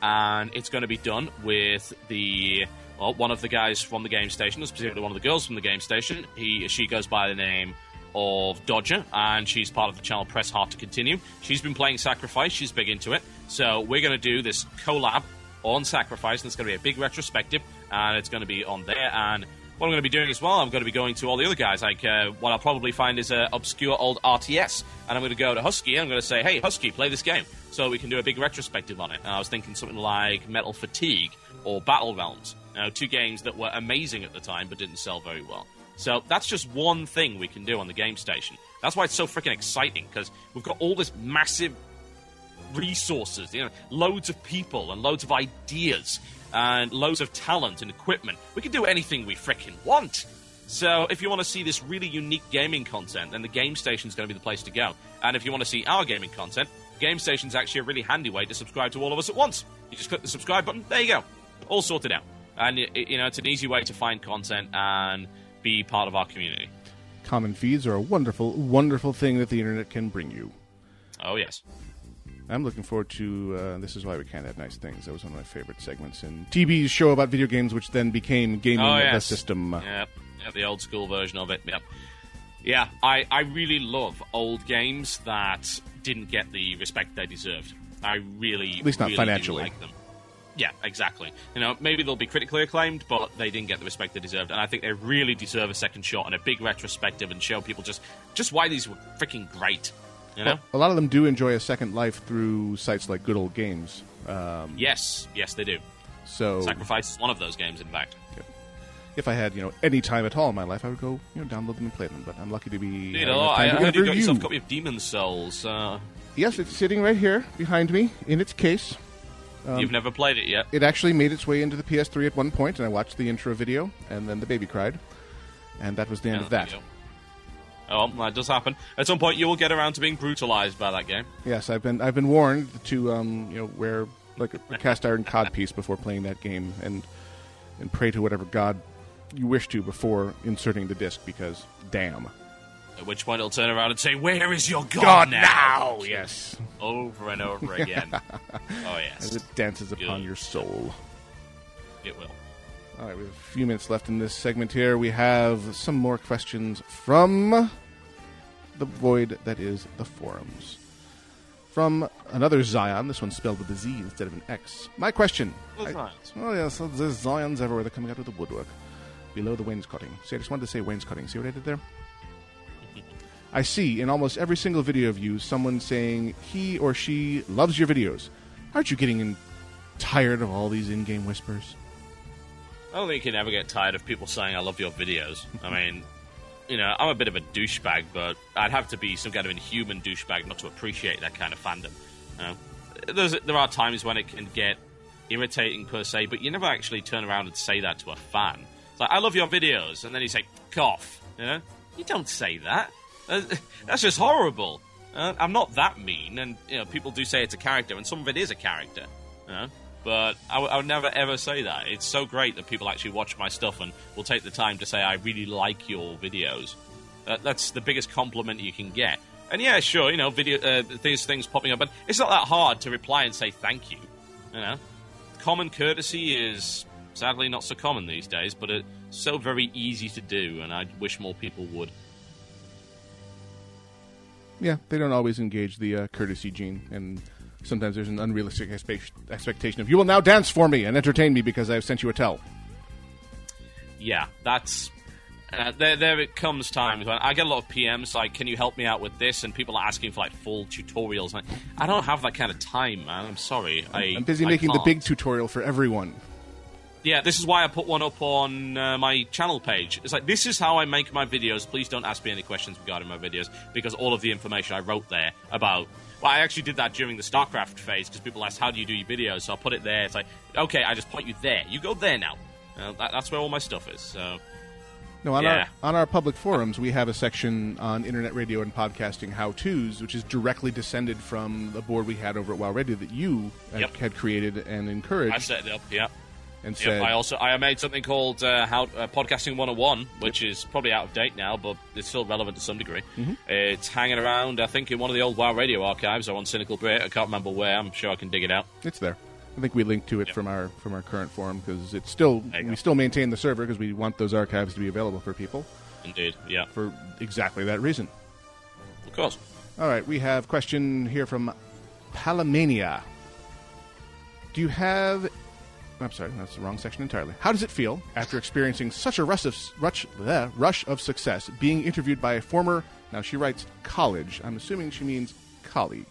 and it's going to be done with the well, one of the guys from the game station, specifically one of the girls from the game station. He she goes by the name of Dodger, and she's part of the channel Press Heart to Continue. She's been playing Sacrifice; she's big into it. So we're going to do this collab on Sacrifice, and it's going to be a big retrospective, and it's going to be on there. And what I'm going to be doing as well, I'm going to be going to all the other guys. Like uh, what I'll probably find is an obscure old RTS, and I'm going to go to Husky. and I'm going to say, "Hey, Husky, play this game," so we can do a big retrospective on it. And I was thinking something like Metal Fatigue or Battle Realms, two games that were amazing at the time but didn't sell very well. So that's just one thing we can do on the game station. That's why it's so freaking exciting because we've got all this massive resources, you know, loads of people and loads of ideas and loads of talent and equipment. We can do anything we frickin' want. So if you want to see this really unique gaming content, then the Game Station is going to be the place to go. And if you want to see our gaming content, Game Station is actually a really handy way to subscribe to all of us at once. You just click the subscribe button, there you go. All sorted out. And, you know, it's an easy way to find content and be part of our community. Common feeds are a wonderful, wonderful thing that the internet can bring you. Oh, yes. I'm looking forward to uh, This Is Why We Can't Have Nice Things. That was one of my favorite segments in TB's show about video games, which then became Gaming Oh, the. System. Yep, yep, the old school version of it. Yep. Yeah, I, I really love old games that didn't get the respect they deserved. I really, At least not really financially. like them. Yeah, exactly. You know, maybe they'll be critically acclaimed, but they didn't get the respect they deserved, and I think they really deserve a second shot and a big retrospective and show people just just why these were freaking great. You know? A lot of them do enjoy a second life through sites like Good Old Games. Um, Yes, yes, they do. so Sacrifice is one of those games, in fact. if I had you know any time at all in my life, I would go you know download them and play them. But I'm lucky to be. You know, I, time I to heard you got yourself a copy of Demon's Souls. Uh, Yes, it's sitting right here behind me in its case. Um, you've never played it yet. It actually made its way into the PS3 at one point, and I watched the intro video, and then the baby cried, and that was the end Yeah, of that. Oh, that does happen. At some point, you will get around to being brutalized by that game. Yes, I've been I've been warned to um, you know wear like a, *laughs* cast iron cod piece before playing that game, and and pray to whatever god you wish to before inserting the disc, because damn. At which point, it'll turn around and say, "Where is your god, now?" Yes, Over and over *laughs* again. *laughs* oh yes, as it dances upon your soul. it will. All right, we have a few minutes left in this segment here. We have some more questions from the void that is the forums. From another Zion, this one's spelled with a Z instead of an X. My question. Well, I- Zions. Oh, yes, there's Zions everywhere. They're coming out of the woodwork. below the wainscoting. See, I just wanted to say wainscoting. See what I did there? *laughs* I see in almost every single video of you someone saying he or she loves your videos. Aren't you getting in- tired of all these in-game whispers? I don't think you can ever get tired of people saying I love your videos. I mean, you know, I'm a bit of a douchebag, but I'd have to be some kind of inhuman douchebag not to appreciate that kind of fandom. You know? There are times when it can get irritating per se, but you never actually turn around and say that to a fan. It's like, I love your videos, and then you say, cough. You know? You don't say that. Uh, *laughs* That's just horrible. Uh, I'm not that mean, and you know, people do say it's a character, and some of it is a character. You know? But I, w- I would never ever say that. It's so great that people actually watch my stuff and will take the time to say, I really like your videos. Uh, that's the biggest compliment you can get. And yeah, sure, you know, video uh, these things popping up, but it's not that hard to reply and say thank you. You know, common courtesy is sadly not so common these days, but it's so very easy to do, and I wish more people would. Yeah, they don't always engage the uh, courtesy gene, and sometimes there's an unrealistic expe- expectation of you will now dance for me and entertain me because I've sent you a tell. yeah, that's uh, there. There it comes times when I get a lot of PMs like, "Can you help me out with this?" and people are asking for like full tutorials. Like, I don't have that kind of time, man. I'm sorry. I, I'm busy I making the can't. big tutorial for everyone. Yeah, this is why I put one up on uh, my channel page. It's like this is how I make my videos. Please don't ask me any questions regarding my videos because all of the information I wrote there about. Well, I actually did that during the StarCraft phase because people asked how do you do your videos, so I put it there. It's like, okay, I just point you there. You go there now. Uh, that, that's where all my stuff is. So No, on Yeah. our on our public forums, we have a section on internet radio and podcasting how tos, which is directly descended from the board we had over at WoW Radio that you had- Yep. had created and encouraged I set it up. Yeah. And Yep, said, I also I made something called uh, How uh, Podcasting 101, which is probably out of date now, but it's still relevant to some degree. Mm-hmm. It's hanging around, I think, in one of the old WoW Radio archives or on Cynical Brit. I can't remember where. I'm sure I can dig it out. it's there. I think we linked to it from our from our current forum because it's still we go. still maintain the server because we want those archives to be available for people Indeed, yeah, for exactly that reason. of course. All right, we have question here from Palamania. Do you have? I'm sorry, that's the wrong section entirely. How does it feel after experiencing such a rush of rush, bleh, rush of success, being interviewed by a former? Now she writes college. I'm assuming she means colleague.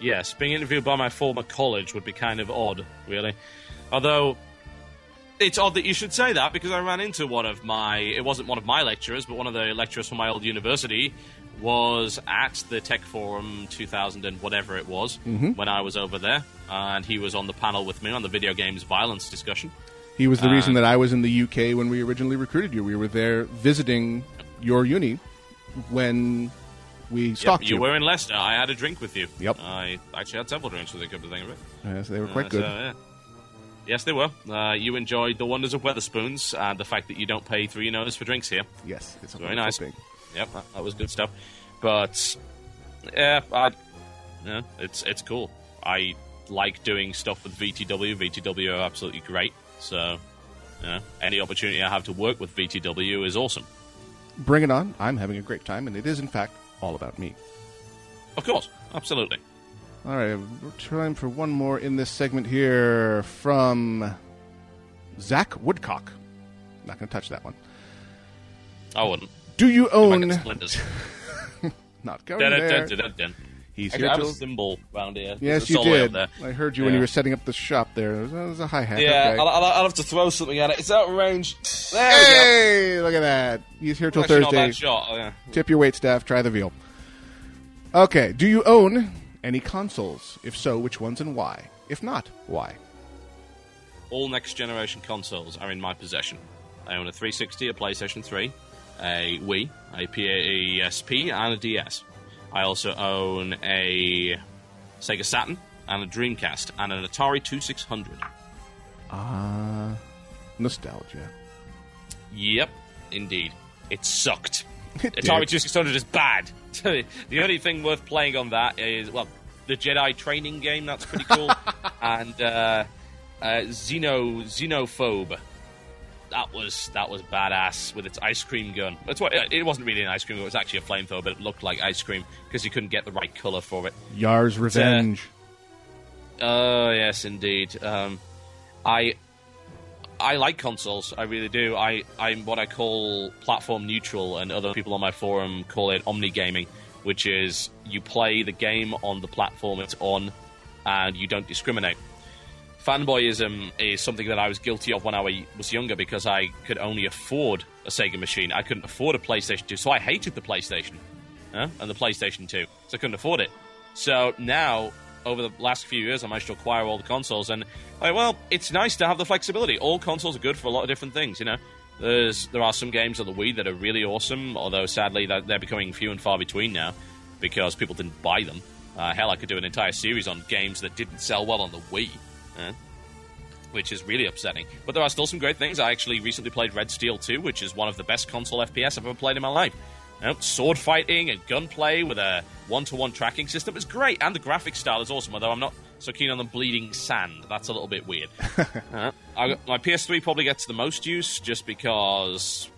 Yes, being interviewed by my former college would be kind of odd, really. Although, it's odd that you should say that because I ran into one of my. It wasn't one of my lecturers, but one of the lecturers from my old university was at the Tech Forum 2000 and whatever it was when I was over there. And he was on the panel with me on the video games violence discussion. He was the Uh, reason that I was in the UK when we originally recruited you. We were there visiting your uni when we Yep, stalked you were in Leicester. I had a drink with you. Yep. I actually had several drinks with you, come to think of it. Yes, they were quite Uh, good. so, yeah. Yes, they were. Uh, you enjoyed the wonders of Wetherspoons and the fact that you don't pay three euros for drinks here. yes, it's a Very nice. thing. Yep, that, that was good stuff. But yeah, I, yeah, it's it's cool. I like doing stuff with VTW. VTW are absolutely great. So, yeah, any opportunity I have to work with VTW is awesome. Bring it on. I'm having a great time, and it is, in fact, all about me. Of course, absolutely. All right, time for one more in this segment here from Zach Woodcock. Not going to touch that one. I wouldn't. Do you own? *laughs* Not going there. He's I here have a till. symbol round here. Yes, It's you all the way did. there. I heard you when Yeah. you were setting up the shop there. There was, there was a hi hat. Yeah. I'll, I'll, I'll have to throw something at it. It's out of range. There we go. Hey, look at that. He's here till Actually, not a Thursday. bad shot. Oh, yeah. Tip your wait staff. Try the veal. Okay. Do you own any consoles? If so, which ones and why? If not, why? All next generation consoles are in my possession. I own a 360, a PlayStation 3, a Wii, a PSP, and a DS. I also own a Sega Saturn and a Dreamcast and an Atari 2600. Ah, nostalgia. Yep, indeed. It sucked. *laughs* It Atari did. 2600 is bad. *laughs* the only thing worth playing on that is, well, the Jedi training game, that's pretty cool. *laughs* and uh, uh, Xeno, Xenophobe. That was that was badass with its ice cream gun. That's what it wasn't really an ice cream gun. It was actually a flamethrower, but it looked like ice cream because you couldn't get the right color for it. Yar's Revenge. Oh yes, indeed. Um, I I like consoles. I really do. I, I'm what I call platform neutral, and other people on my forum call it omni gaming, which is you play the game on the platform it's on, and you don't discriminate. Fanboyism is something that I was guilty of when I was younger because I could only afford a Sega machine. I couldn't afford a PlayStation 2, so I hated the PlayStation huh? and the PlayStation 2, so I couldn't afford it. So now, over the last few years, I managed to acquire all the consoles, and like, well, it's nice to have the flexibility. All consoles are good for a lot of different things, you know. There's there are some games on the Wii that are really awesome, although sadly they're becoming few and far between now because people didn't buy them. Uh, hell, I could do an entire series on games that didn't sell well on the Wii. Which is really upsetting. But there are still some great things. I actually recently played Red Steel 2, which is one of the best console FPS I've ever played in my life. You know, sword fighting and gunplay with a one to one tracking system is great, and the graphic style is awesome, although I'm not so keen on the bleeding sand. That's a little bit weird. *laughs* uh, I, my PS3 probably gets the most use just because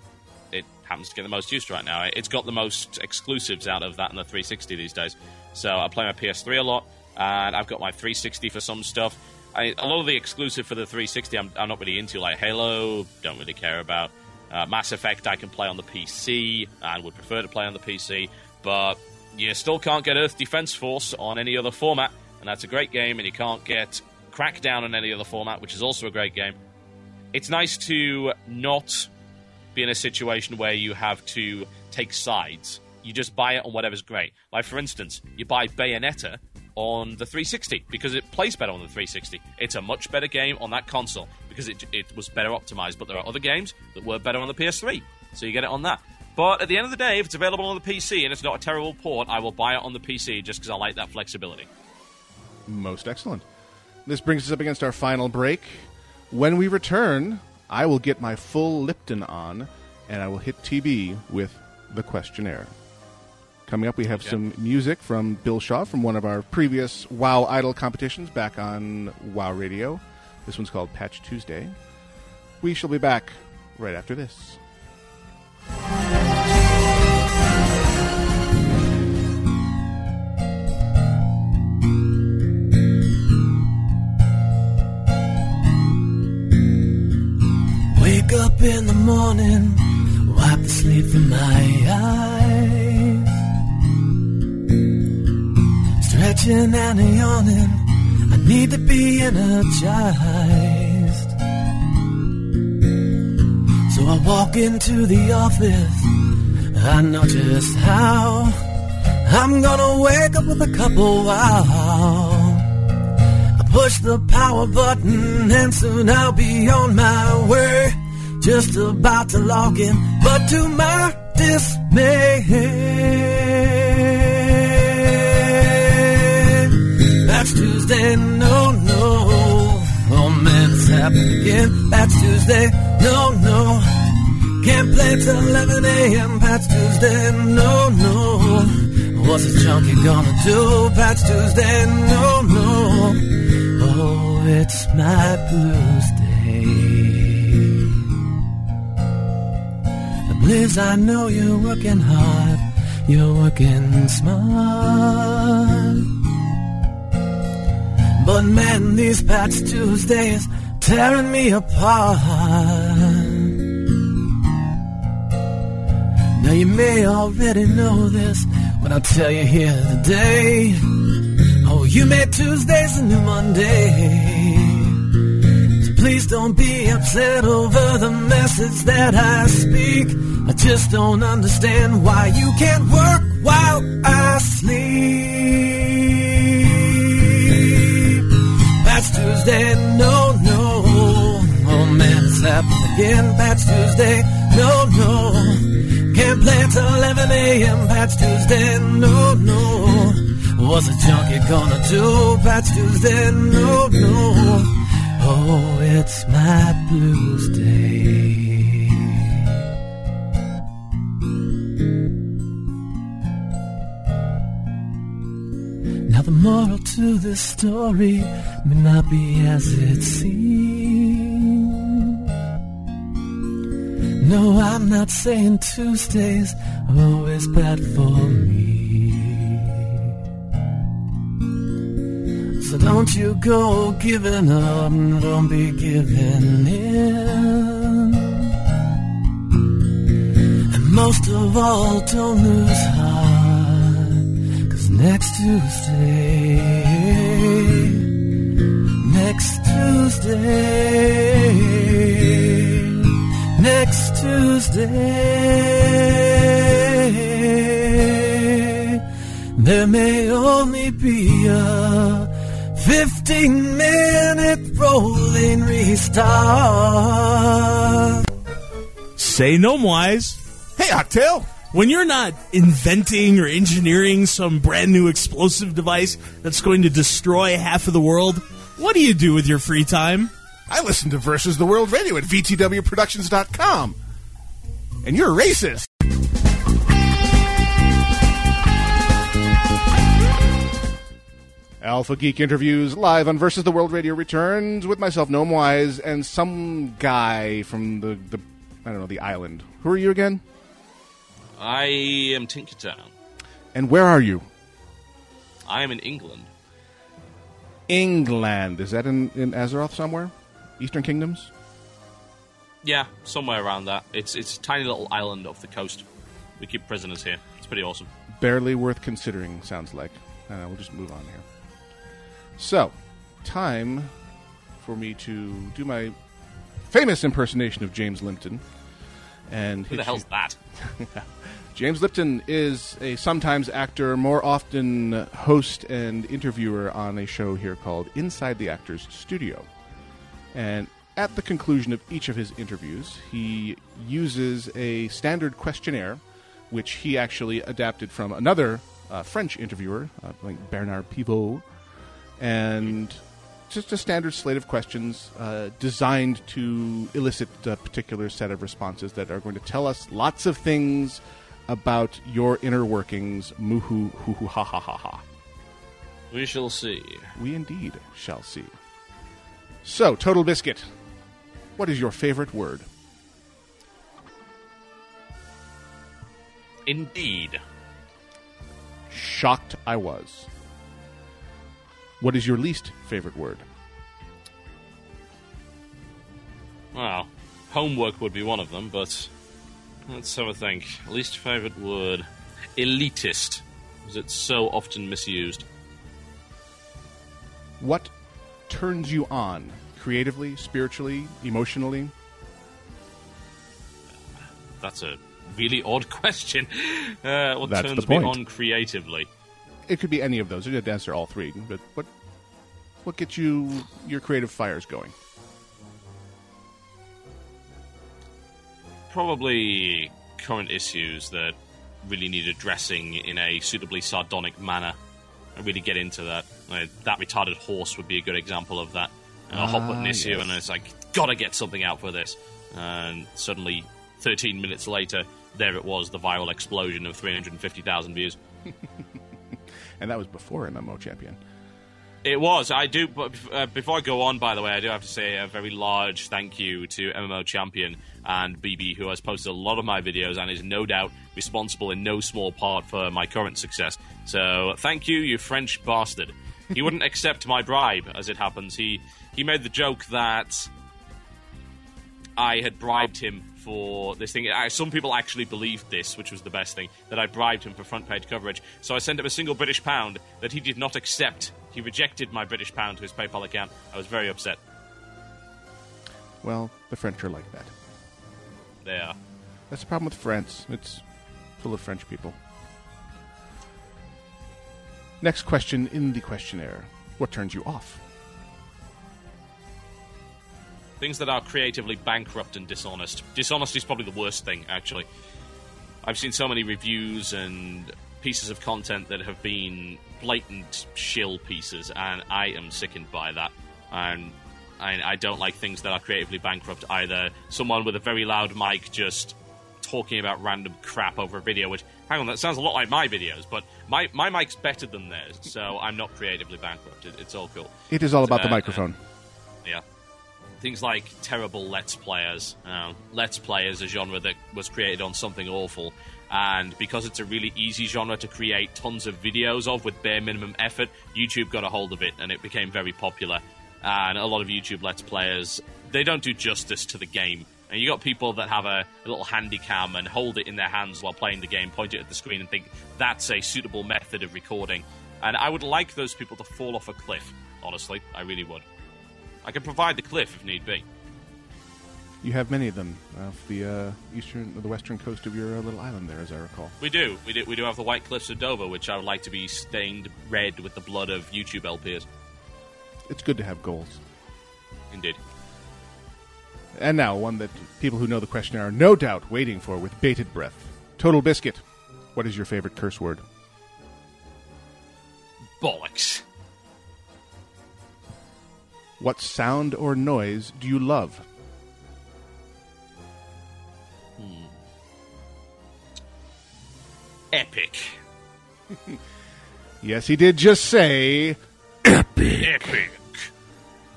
it happens to get the most use right now. It's got the most exclusives out of that and the 360 these days. So I play my PS3 a lot, and I've got my 360 for some stuff. I, a lot of the exclusive for the 360 I'm, I'm not really into, like Halo, don't really care about. Uh, Mass Effect I can play on the PC and would prefer to play on the PC, but you still can't get Earth Defense Force on any other format, and that's a great game, and you can't get Crackdown on any other format, which is also a great game. It's nice to not be in a situation where you have to take sides. You just buy it on whatever's great. Like, for instance, you buy Bayonetta on the 360 because it plays better on the 360. It's a much better game on that console because it, it was better optimized, but there are other games that were better on the PS3, so you get it on that. But at the end of the day, if it's available on the PC and it's not a terrible port, I will buy it on the PC just because I like that flexibility. Most excellent. This brings us up against our final break. When we return, I will get my full Lipton on, and I will hit TB with the questionnaire. Coming up, we have some music from Bill Shaw from one of our previous WoW Idol competitions back on WoW Radio. This one's called Patch Tuesday. We shall be back right after this. Wake up in the morning, wipe the sleep from my eyes. Stretching and yawning, I need to be energized. So I walk into the office, I know just how. I'm gonna wake up with a couple wow. I push the power button and soon I'll be on my way. Just about to log in, but to my dismay. No, no. Man, it's happening again. Patch Tuesday, no, no. Can't play till 11 a.m. Patch Tuesday, no, no. What's a junkie gonna do? Patch Tuesday, no, no. Oh, it's my blues day. Liz, I know you're working hard, you're working smart. But man, these Patch Tuesdays tearing me apart. Now you may already know this but I'll tell you here today. Oh, you made Tuesdays a new Monday. So please don't be upset over the message that I speak. I just don't understand why you can't work while I sleep. Tuesday, no, no. Oh man, it's happening again. That's Tuesday, no, no. Can't play till 11 a.m. Patch Tuesday, no, no. What's a junkie gonna do? Patch Tuesday, no, no. Oh, it's my blues day. The moral to this story may not be as it seems. No, I'm not saying Tuesdays are always bad for me. So don't you go giving up, don't be giving in. And most of all, don't lose heart. Next Tuesday, next Tuesday, next Tuesday, there may only be a 15 minute rolling restart. Say no wise. Hey, Octail! When you're not inventing or engineering some brand new explosive device that's going to destroy half of the world, what do you do with your free time? I listen to Versus the World Radio at VTWProductions.com. And you're a racist. Alpha Geek interviews live on Versus the World Radio returns with myself, Gnomewise, and some guy from the, the I don't know, the island. Who are you again? I am Tinkertown. And where are you? I am in England. England. Is that in, in Azeroth somewhere? Eastern Kingdoms? Yeah, somewhere around that. It's it's a tiny little island off the coast. We keep prisoners here. It's pretty awesome. barely worth considering, sounds like. Uh, we'll just move on here. So, time for me to do my famous impersonation of James Lipton. And Who the hell's you- that? *laughs* James Lipton is a sometimes actor, more often host and interviewer on a show here called Inside the Actors Studio. And at the conclusion of each of his interviews, he uses a standard questionnaire, which he actually adapted from another uh, French interviewer, uh, like Bernard Pivot, and just a standard slate of questions uh, designed to elicit a particular set of responses that are going to tell us lots of things about your inner workings. Moo-hoo, hoo-hoo, ha ha ha ha. We shall see. We indeed shall see. So, Total Biscuit, what is your favorite word? Indeed. Shocked I was. What is your least favorite word? Well, homework would be one of them, but let's have a think. Least favourite word. Elitist. Because it's so often misused. What turns you on creatively, spiritually, emotionally? That's a really odd *laughs* question. Uh, what That's turns me on creatively? It could be any of those. You to answer all three. But what what gets you your creative fires going? Probably current issues that really need addressing in a suitably sardonic manner. I really get into that. That retarded horse would be a good example of that. Uh, a hot button issue, yes. and it's like, gotta get something out for this. And suddenly, 13 minutes later, there it was, the viral explosion of 350,000 views. *laughs* And that was before MMO Champion. It was. I do. But uh, before I go on, by the way, I do have to say a very large thank you to MMO Champion and BB, who has posted a lot of my videos and is no doubt responsible in no small part for my current success. So thank you, you French bastard. He wouldn't *laughs* accept my bribe, as it happens. He he made the joke that I had bribed him for this thing. I, some people actually believed this, which was the best thing, that I bribed him for front page coverage. So I sent him a single British pound that he did not accept. He rejected my British pound to his PayPal account. I was very upset. Well, the French are like that. They are. That's the problem with France. It's full of French people. Next question in the questionnaire. What turns you off? Things that are creatively bankrupt and dishonest. Dishonesty is probably the worst thing, actually. I've seen so many reviews and pieces of content that have been blatant shill pieces, and I am sickened by that. And I, I don't like things that are creatively bankrupt either. Someone with a very loud mic just talking about random crap over a video, which, hang on, that sounds a lot like my videos, but my, my mic's better than theirs, so I'm not creatively bankrupt. It, it's all cool. It is all about the Uh, microphone. Yeah. Things like terrible Let's Players. Uh, Let's Play is a genre that was created on something awful, And because it's a really easy genre to create tons of videos of with bare minimum effort, YouTube got a hold of it and it became very popular. And a lot of YouTube Let's Players, they don't do justice to the game. And you got people that have a, a little handy cam and hold it in their hands while playing the game, point it at the screen, and think that's a suitable method of recording. And I would like those people to fall off a cliff, honestly. I really would. I can provide the cliff if need be. You have many of them off the uh, eastern, the western coast of your uh, little island there, as I recall. We do. We do. We do have the White Cliffs of Dover, which I would like to be stained red with the blood of YouTube LPs. It's good to have goals. Indeed. And now, one that people who know the question are no doubt waiting for with bated breath. Total Biscuit. What is your favorite curse word? Bollocks. What sound or noise do you love? Epic. *laughs* Yes, he did just say. Epic.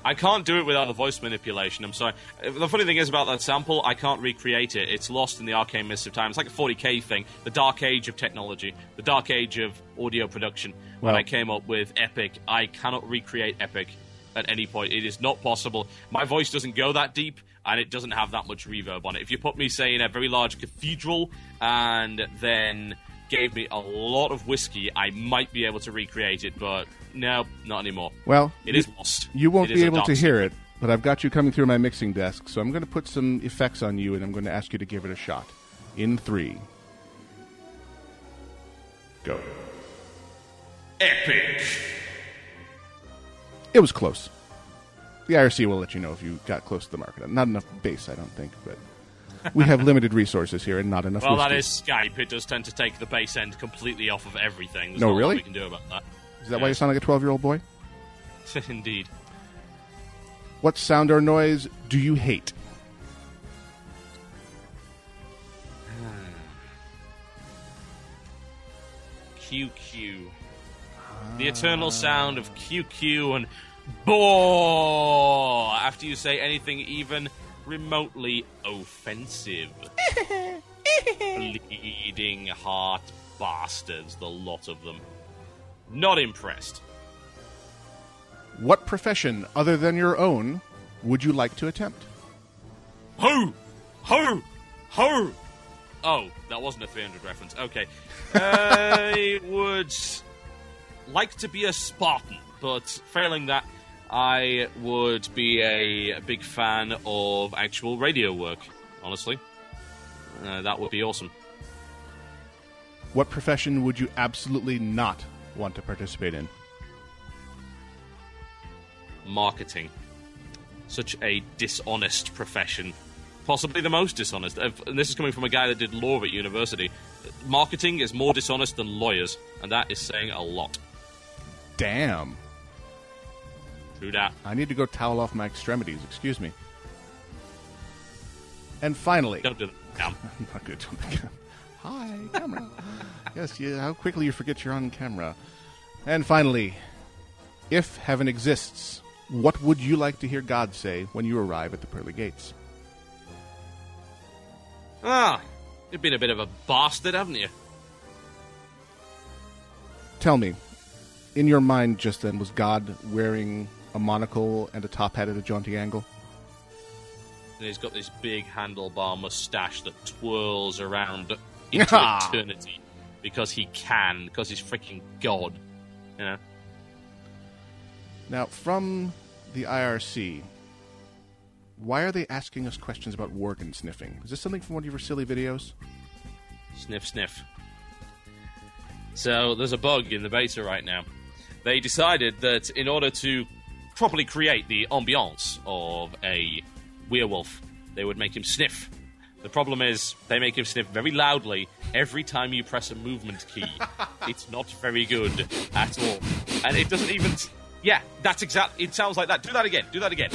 I can't do it without the voice manipulation. I'm sorry. The funny thing is about that sample, I can't recreate it. It's lost in the arcane mist of time. It's like a 40k thing, the dark age of technology, the dark age of audio production. When I came up with Epic, I cannot recreate Epic at any point. It is not possible. My voice doesn't go that deep, and it doesn't have that much reverb on it. If you put me, say, in a very large cathedral, and then gave me a lot of whiskey, I might be able to recreate it, but no, not anymore. Well, It you, is lost. You won't It be able to hear it, but I've got you coming through my mixing desk, so I'm going to put some effects on you, and I'm going to ask you to give it a shot. In three. Go. Epic. It was close. The IRC will let you know if you got close to the market. Not enough bass, I don't think, but we have limited resources here and not enough. Well, that whiskey. is Skype. It does tend to take the base end completely off of everything. There's No, really? we can do about that. Is that why you sound like a 12 year old boy? *laughs* Indeed. What sound or noise do you hate? *sighs* QQ. The eternal sound of QQ and bore after you say anything even remotely offensive. Bleeding heart bastards, the lot of them. Not impressed. What profession other than your own would you like to attempt? Ho! Ho! Ho! Oh, that wasn't a 300 reference. Okay. *laughs* I would like to be a Spartan, but failing that, I would be a big fan of actual radio work, honestly. Uh, that would be awesome. What profession would you absolutely not want to participate in? Marketing. Such a dishonest profession. Possibly the most dishonest. Uh, And this is coming from a guy that did law at university. Marketing is more dishonest than lawyers, and that is saying a lot. Damn. True that. I need to go towel off my extremities. Excuse me. And finally, Don't do that. *laughs* I'm not good. Hi, camera. yes, how quickly you forget you're on camera. And finally, if heaven exists, what would you like to hear God say when you arrive at the pearly gates? Ah, you've been a bit of a bastard, haven't you? Tell me, in your mind just then, was God wearing a monocle and a top hat at a jaunty angle? And he's got this big handlebar mustache that twirls around into *laughs* eternity because he can, because he's freaking God. You know? Now, from the IRC, why are they asking us questions about Worgen sniffing? Is this something from one of your silly videos? Sniff, sniff. So there's a bug in the beta right now. They decided that in order to properly create the ambiance of a werewolf, they would make him sniff. The problem is they make him sniff very loudly every time you press a movement key. *laughs* it's not very good at all, and it doesn't even. Yeah, that's exactly. It sounds like that. Do that again. Do that again.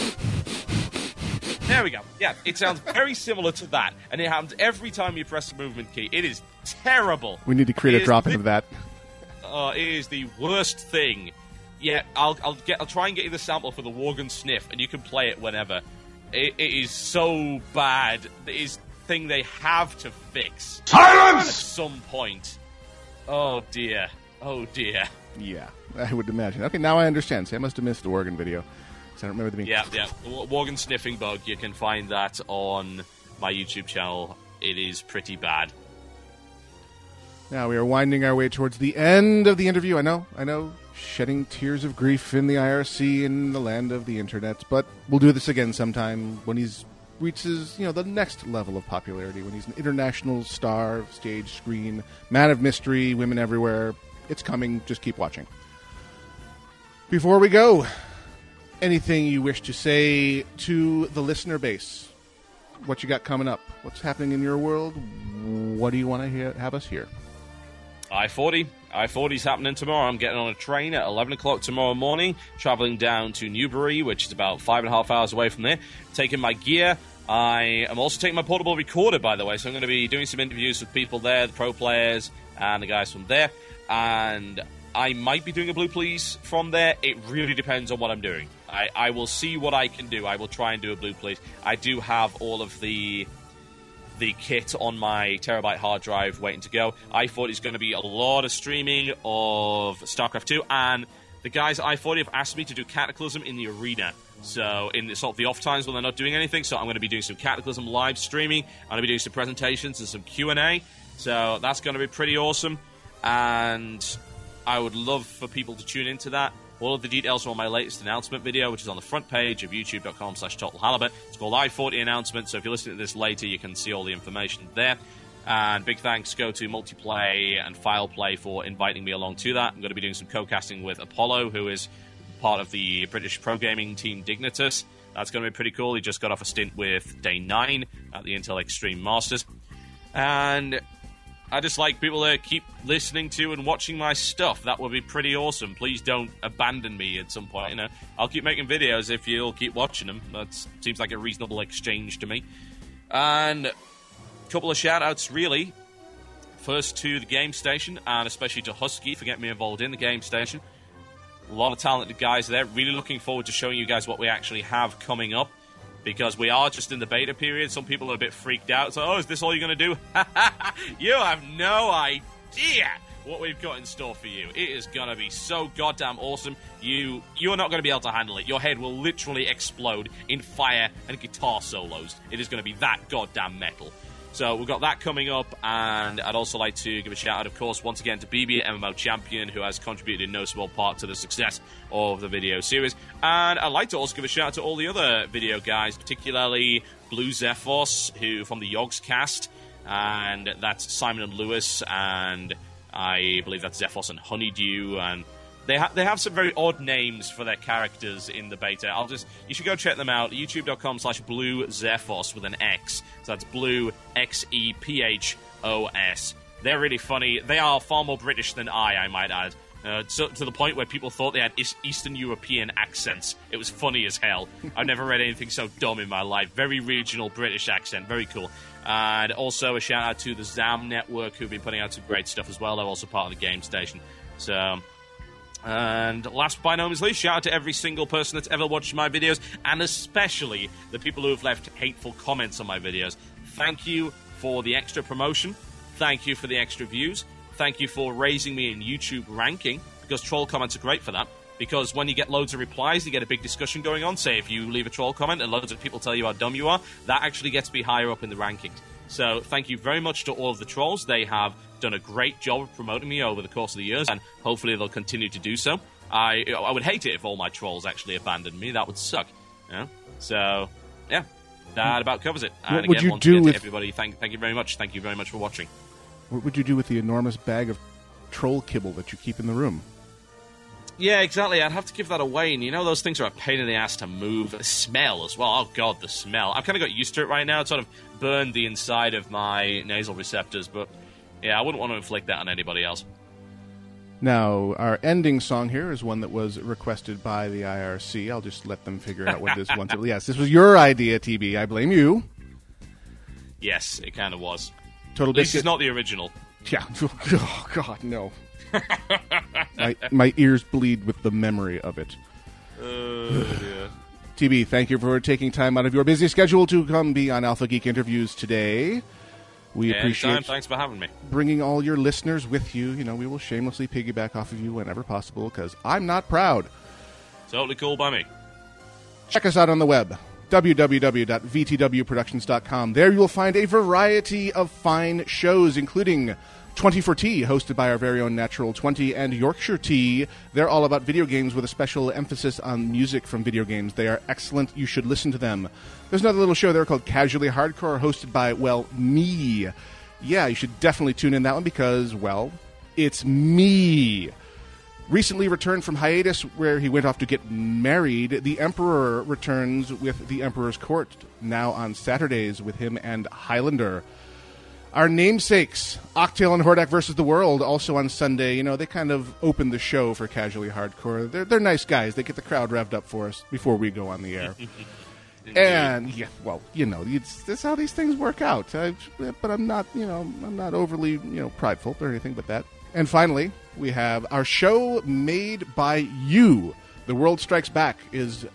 There we go. Yeah, it sounds very similar to that, and it happens every time you press the movement key. It is terrible. We need to create It a is drop in lit- of that. *laughs* uh, it is the worst thing. Yeah, I'll I'll get I'll try and get you the sample for the Worgen sniff, and you can play it whenever. It, it is so bad. It is thing they have to fix. Silence! At some point. Oh dear. Oh dear. Yeah, I would imagine. Okay, now I understand. See, I must have missed the Worgen video. I don't remember the being. Yeah, yeah. W- Worgen Sniffing Bug, you can find that on my YouTube channel. It is pretty bad. Now we are winding our way towards the end of the interview. I know, I know, shedding tears of grief in the IRC in the land of the internet. But we'll do this again sometime when he's reaches you know the next level of popularity when he's an international star, stage, screen, man of mystery, women everywhere. It's coming. Just keep watching. Before we go, anything you wish to say to the listener base? What you got coming up? What's happening in your world? What do you want to hear, have us hear? I forty. I-40's happening tomorrow. I'm getting on a train at 11 o'clock tomorrow morning, traveling down to Newbury, which is about five and a half hours away from there, taking my gear. I am also taking my portable recorder, by the way, so I'm going to be doing some interviews with people there, the pro players and the guys from there. And I might be doing a Blue Please from there. It really depends on what I'm doing. I, I will see what I can do. I will try and do a Blue Please. I do have all of the the kit on my terabyte hard drive waiting to go. I thought it's going to be a lot of streaming of StarCraft 2, and the guys at I40 have asked me to do Cataclysm in the arena. So in the, sort of the off times when they're not doing anything, so I'm going to be doing some Cataclysm live streaming. I'm going to be doing some presentations and some Q and A. So that's going to be pretty awesome, and I would love for people to tune into that. All of the details are on my latest announcement video, which is on the front page of youtube.com slash total halibut. It's called I-40 announcement, so if you're listening to this later, you can see all the information there. And big thanks go to Multiplay and FilePlay for inviting me along to that. I'm going to be doing some co-casting with Apollo, who is part of the British pro gaming team Dignitas. That's going to be pretty cool. He just got off a stint with Day 9 at the Intel Extreme Masters. And I just like people to keep listening to and watching my stuff. That would be pretty awesome. Please don't abandon me at some point. You know, I'll keep making videos if you'll keep watching them. That seems like a reasonable exchange to me. And a couple of shout outs, really. First to the game station, and especially to Husky for getting me involved in the game station. A lot of talented guys there. Really looking forward to showing you guys what we actually have coming up because we are just in the beta period. Some people are a bit freaked out. So, oh, is this all you're going to do? *laughs* you have no idea what we've got in store for you. It is going to be so goddamn awesome. You you're not going to be able to handle it. Your head will literally explode in fire and guitar solos. It is going to be that goddamn metal. So we've got that coming up, and I'd also like to give a shout out, of course, once again to BB MMO Champion, who has contributed in no small part to the success of the video series. And I'd like to also give a shout out to all the other video guys, particularly Blue Xephos, who from the Yogscast, and that's Simon and Lewis, and I believe that's Xephos and Honeydew, and they ha- they have some very odd names for their characters in the beta. I'll just you should go check them out. YouTube.com slash Blue Xephos with an X. So that's Blue X E P H O S. They're really funny. They are far more British than I, I might add. Uh, so, to the point where people thought they had East- Eastern European accents. It was funny as hell. *laughs* I've never read anything so dumb in my life. Very regional British accent. Very cool. And also a shout out to the ZAM network who've been putting out some great stuff as well. They're also part of the game station. So and last but by no means least, shout out to every single person that's ever watched my videos, and especially the people who have left hateful comments on my videos. Thank you for the extra promotion. Thank you for the extra views. Thank you for raising me in YouTube ranking, because troll comments are great for that. Because when you get loads of replies, you get a big discussion going on. Say, if you leave a troll comment and loads of people tell you how dumb you are, that actually gets me higher up in the rankings. So, thank you very much to all of the trolls. They have done a great job of promoting me over the course of the years, and hopefully they'll continue to do so. I I would hate it if all my trolls actually abandoned me. That would suck. You know? So, yeah, that about covers it. And What would again, you once do again, to with- everybody? Thank, thank you very much. Thank you very much for watching. What would you do with the enormous bag of troll kibble that you keep in the room? Yeah, exactly. I'd have to give that away, and you know those things are a pain in the ass to move. The smell as well. Oh god, the smell. I've kind of got used to it right now. It sort of burned the inside of my nasal receptors, but yeah, I wouldn't want to inflict that on anybody else. Now, our ending song here is one that was requested by the IRC. I'll just let them figure out what this *laughs* one. Yes, this was your idea, TB. I blame you. Yes, it kind of was. Total This is not the original. Yeah. *laughs* Oh God, no. *laughs* my my ears bleed with the memory of it. Uh, yeah. *sighs* TB, thank you for taking time out of your busy schedule to come be on Alpha Geek interviews today. We Anytime. appreciate Thanks for having me. bringing all your listeners with you. You know, we will shamelessly piggyback off of you whenever possible because I'm not proud. Totally cool by me. Check us out on the web, www.vtwproductions.com. There you will find a variety of fine shows, including 24 Tea, hosted by our very own Natural 20, and Yorkshire Tea. They're all about video games with a special emphasis on music from video games. They are excellent. You should listen to them. There's another little show there called Casually Hardcore, hosted by, well, me. Yeah, you should definitely tune in that one because, well, it's me recently returned from hiatus where he went off to get married. The Emperor returns with the Emperor's Court now on Saturdays with him and Highlander. Our namesakes, Octail and Hordak versus the World, also on Sunday. You know, they kind of open the show for casually hardcore. They're, they're nice guys. They get the crowd revved up for us before we go on the air. *laughs* and yeah, well, you know, it's that's how these things work out. I, but I'm not, you know, I'm not overly, you know, prideful or anything but that. And finally, we have our show made by you. The World Strikes Back is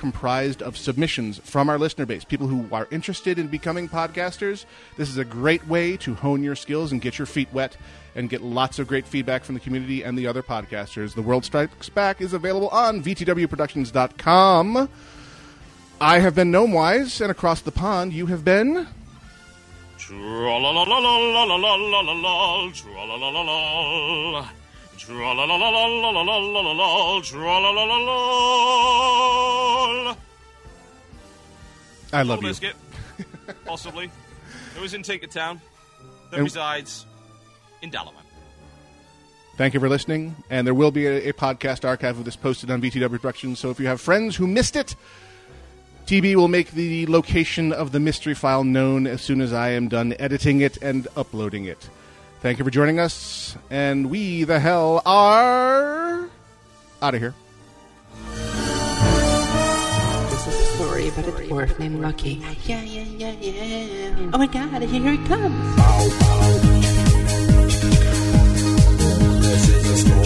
comprised of submissions from our listener base, people who are interested in becoming podcasters. This is a great way to hone your skills and get your feet wet and get lots of great feedback from the community and the other podcasters. The World Strikes Back is available on VTWProductions.com. I have been Gnomewise, and across the pond, you have been. Tra-la-la-la-la-la-la-la-la-la-la, tra-la-la-la-la. I love you. Biscuit, possibly. was in Tinkertown, that And- resides in Dalaran. Thank you for listening, and there will be a, a podcast archive of this posted on VTW Productions. So if you have friends who missed it, TB will make the location of the mystery file known as soon as I am done editing it and uploading it. Thank you for joining us, and we the hell are out of here. This is a story about a dwarf named Lucky. Yeah, yeah, yeah, yeah. Oh my god, here he comes. This is a story.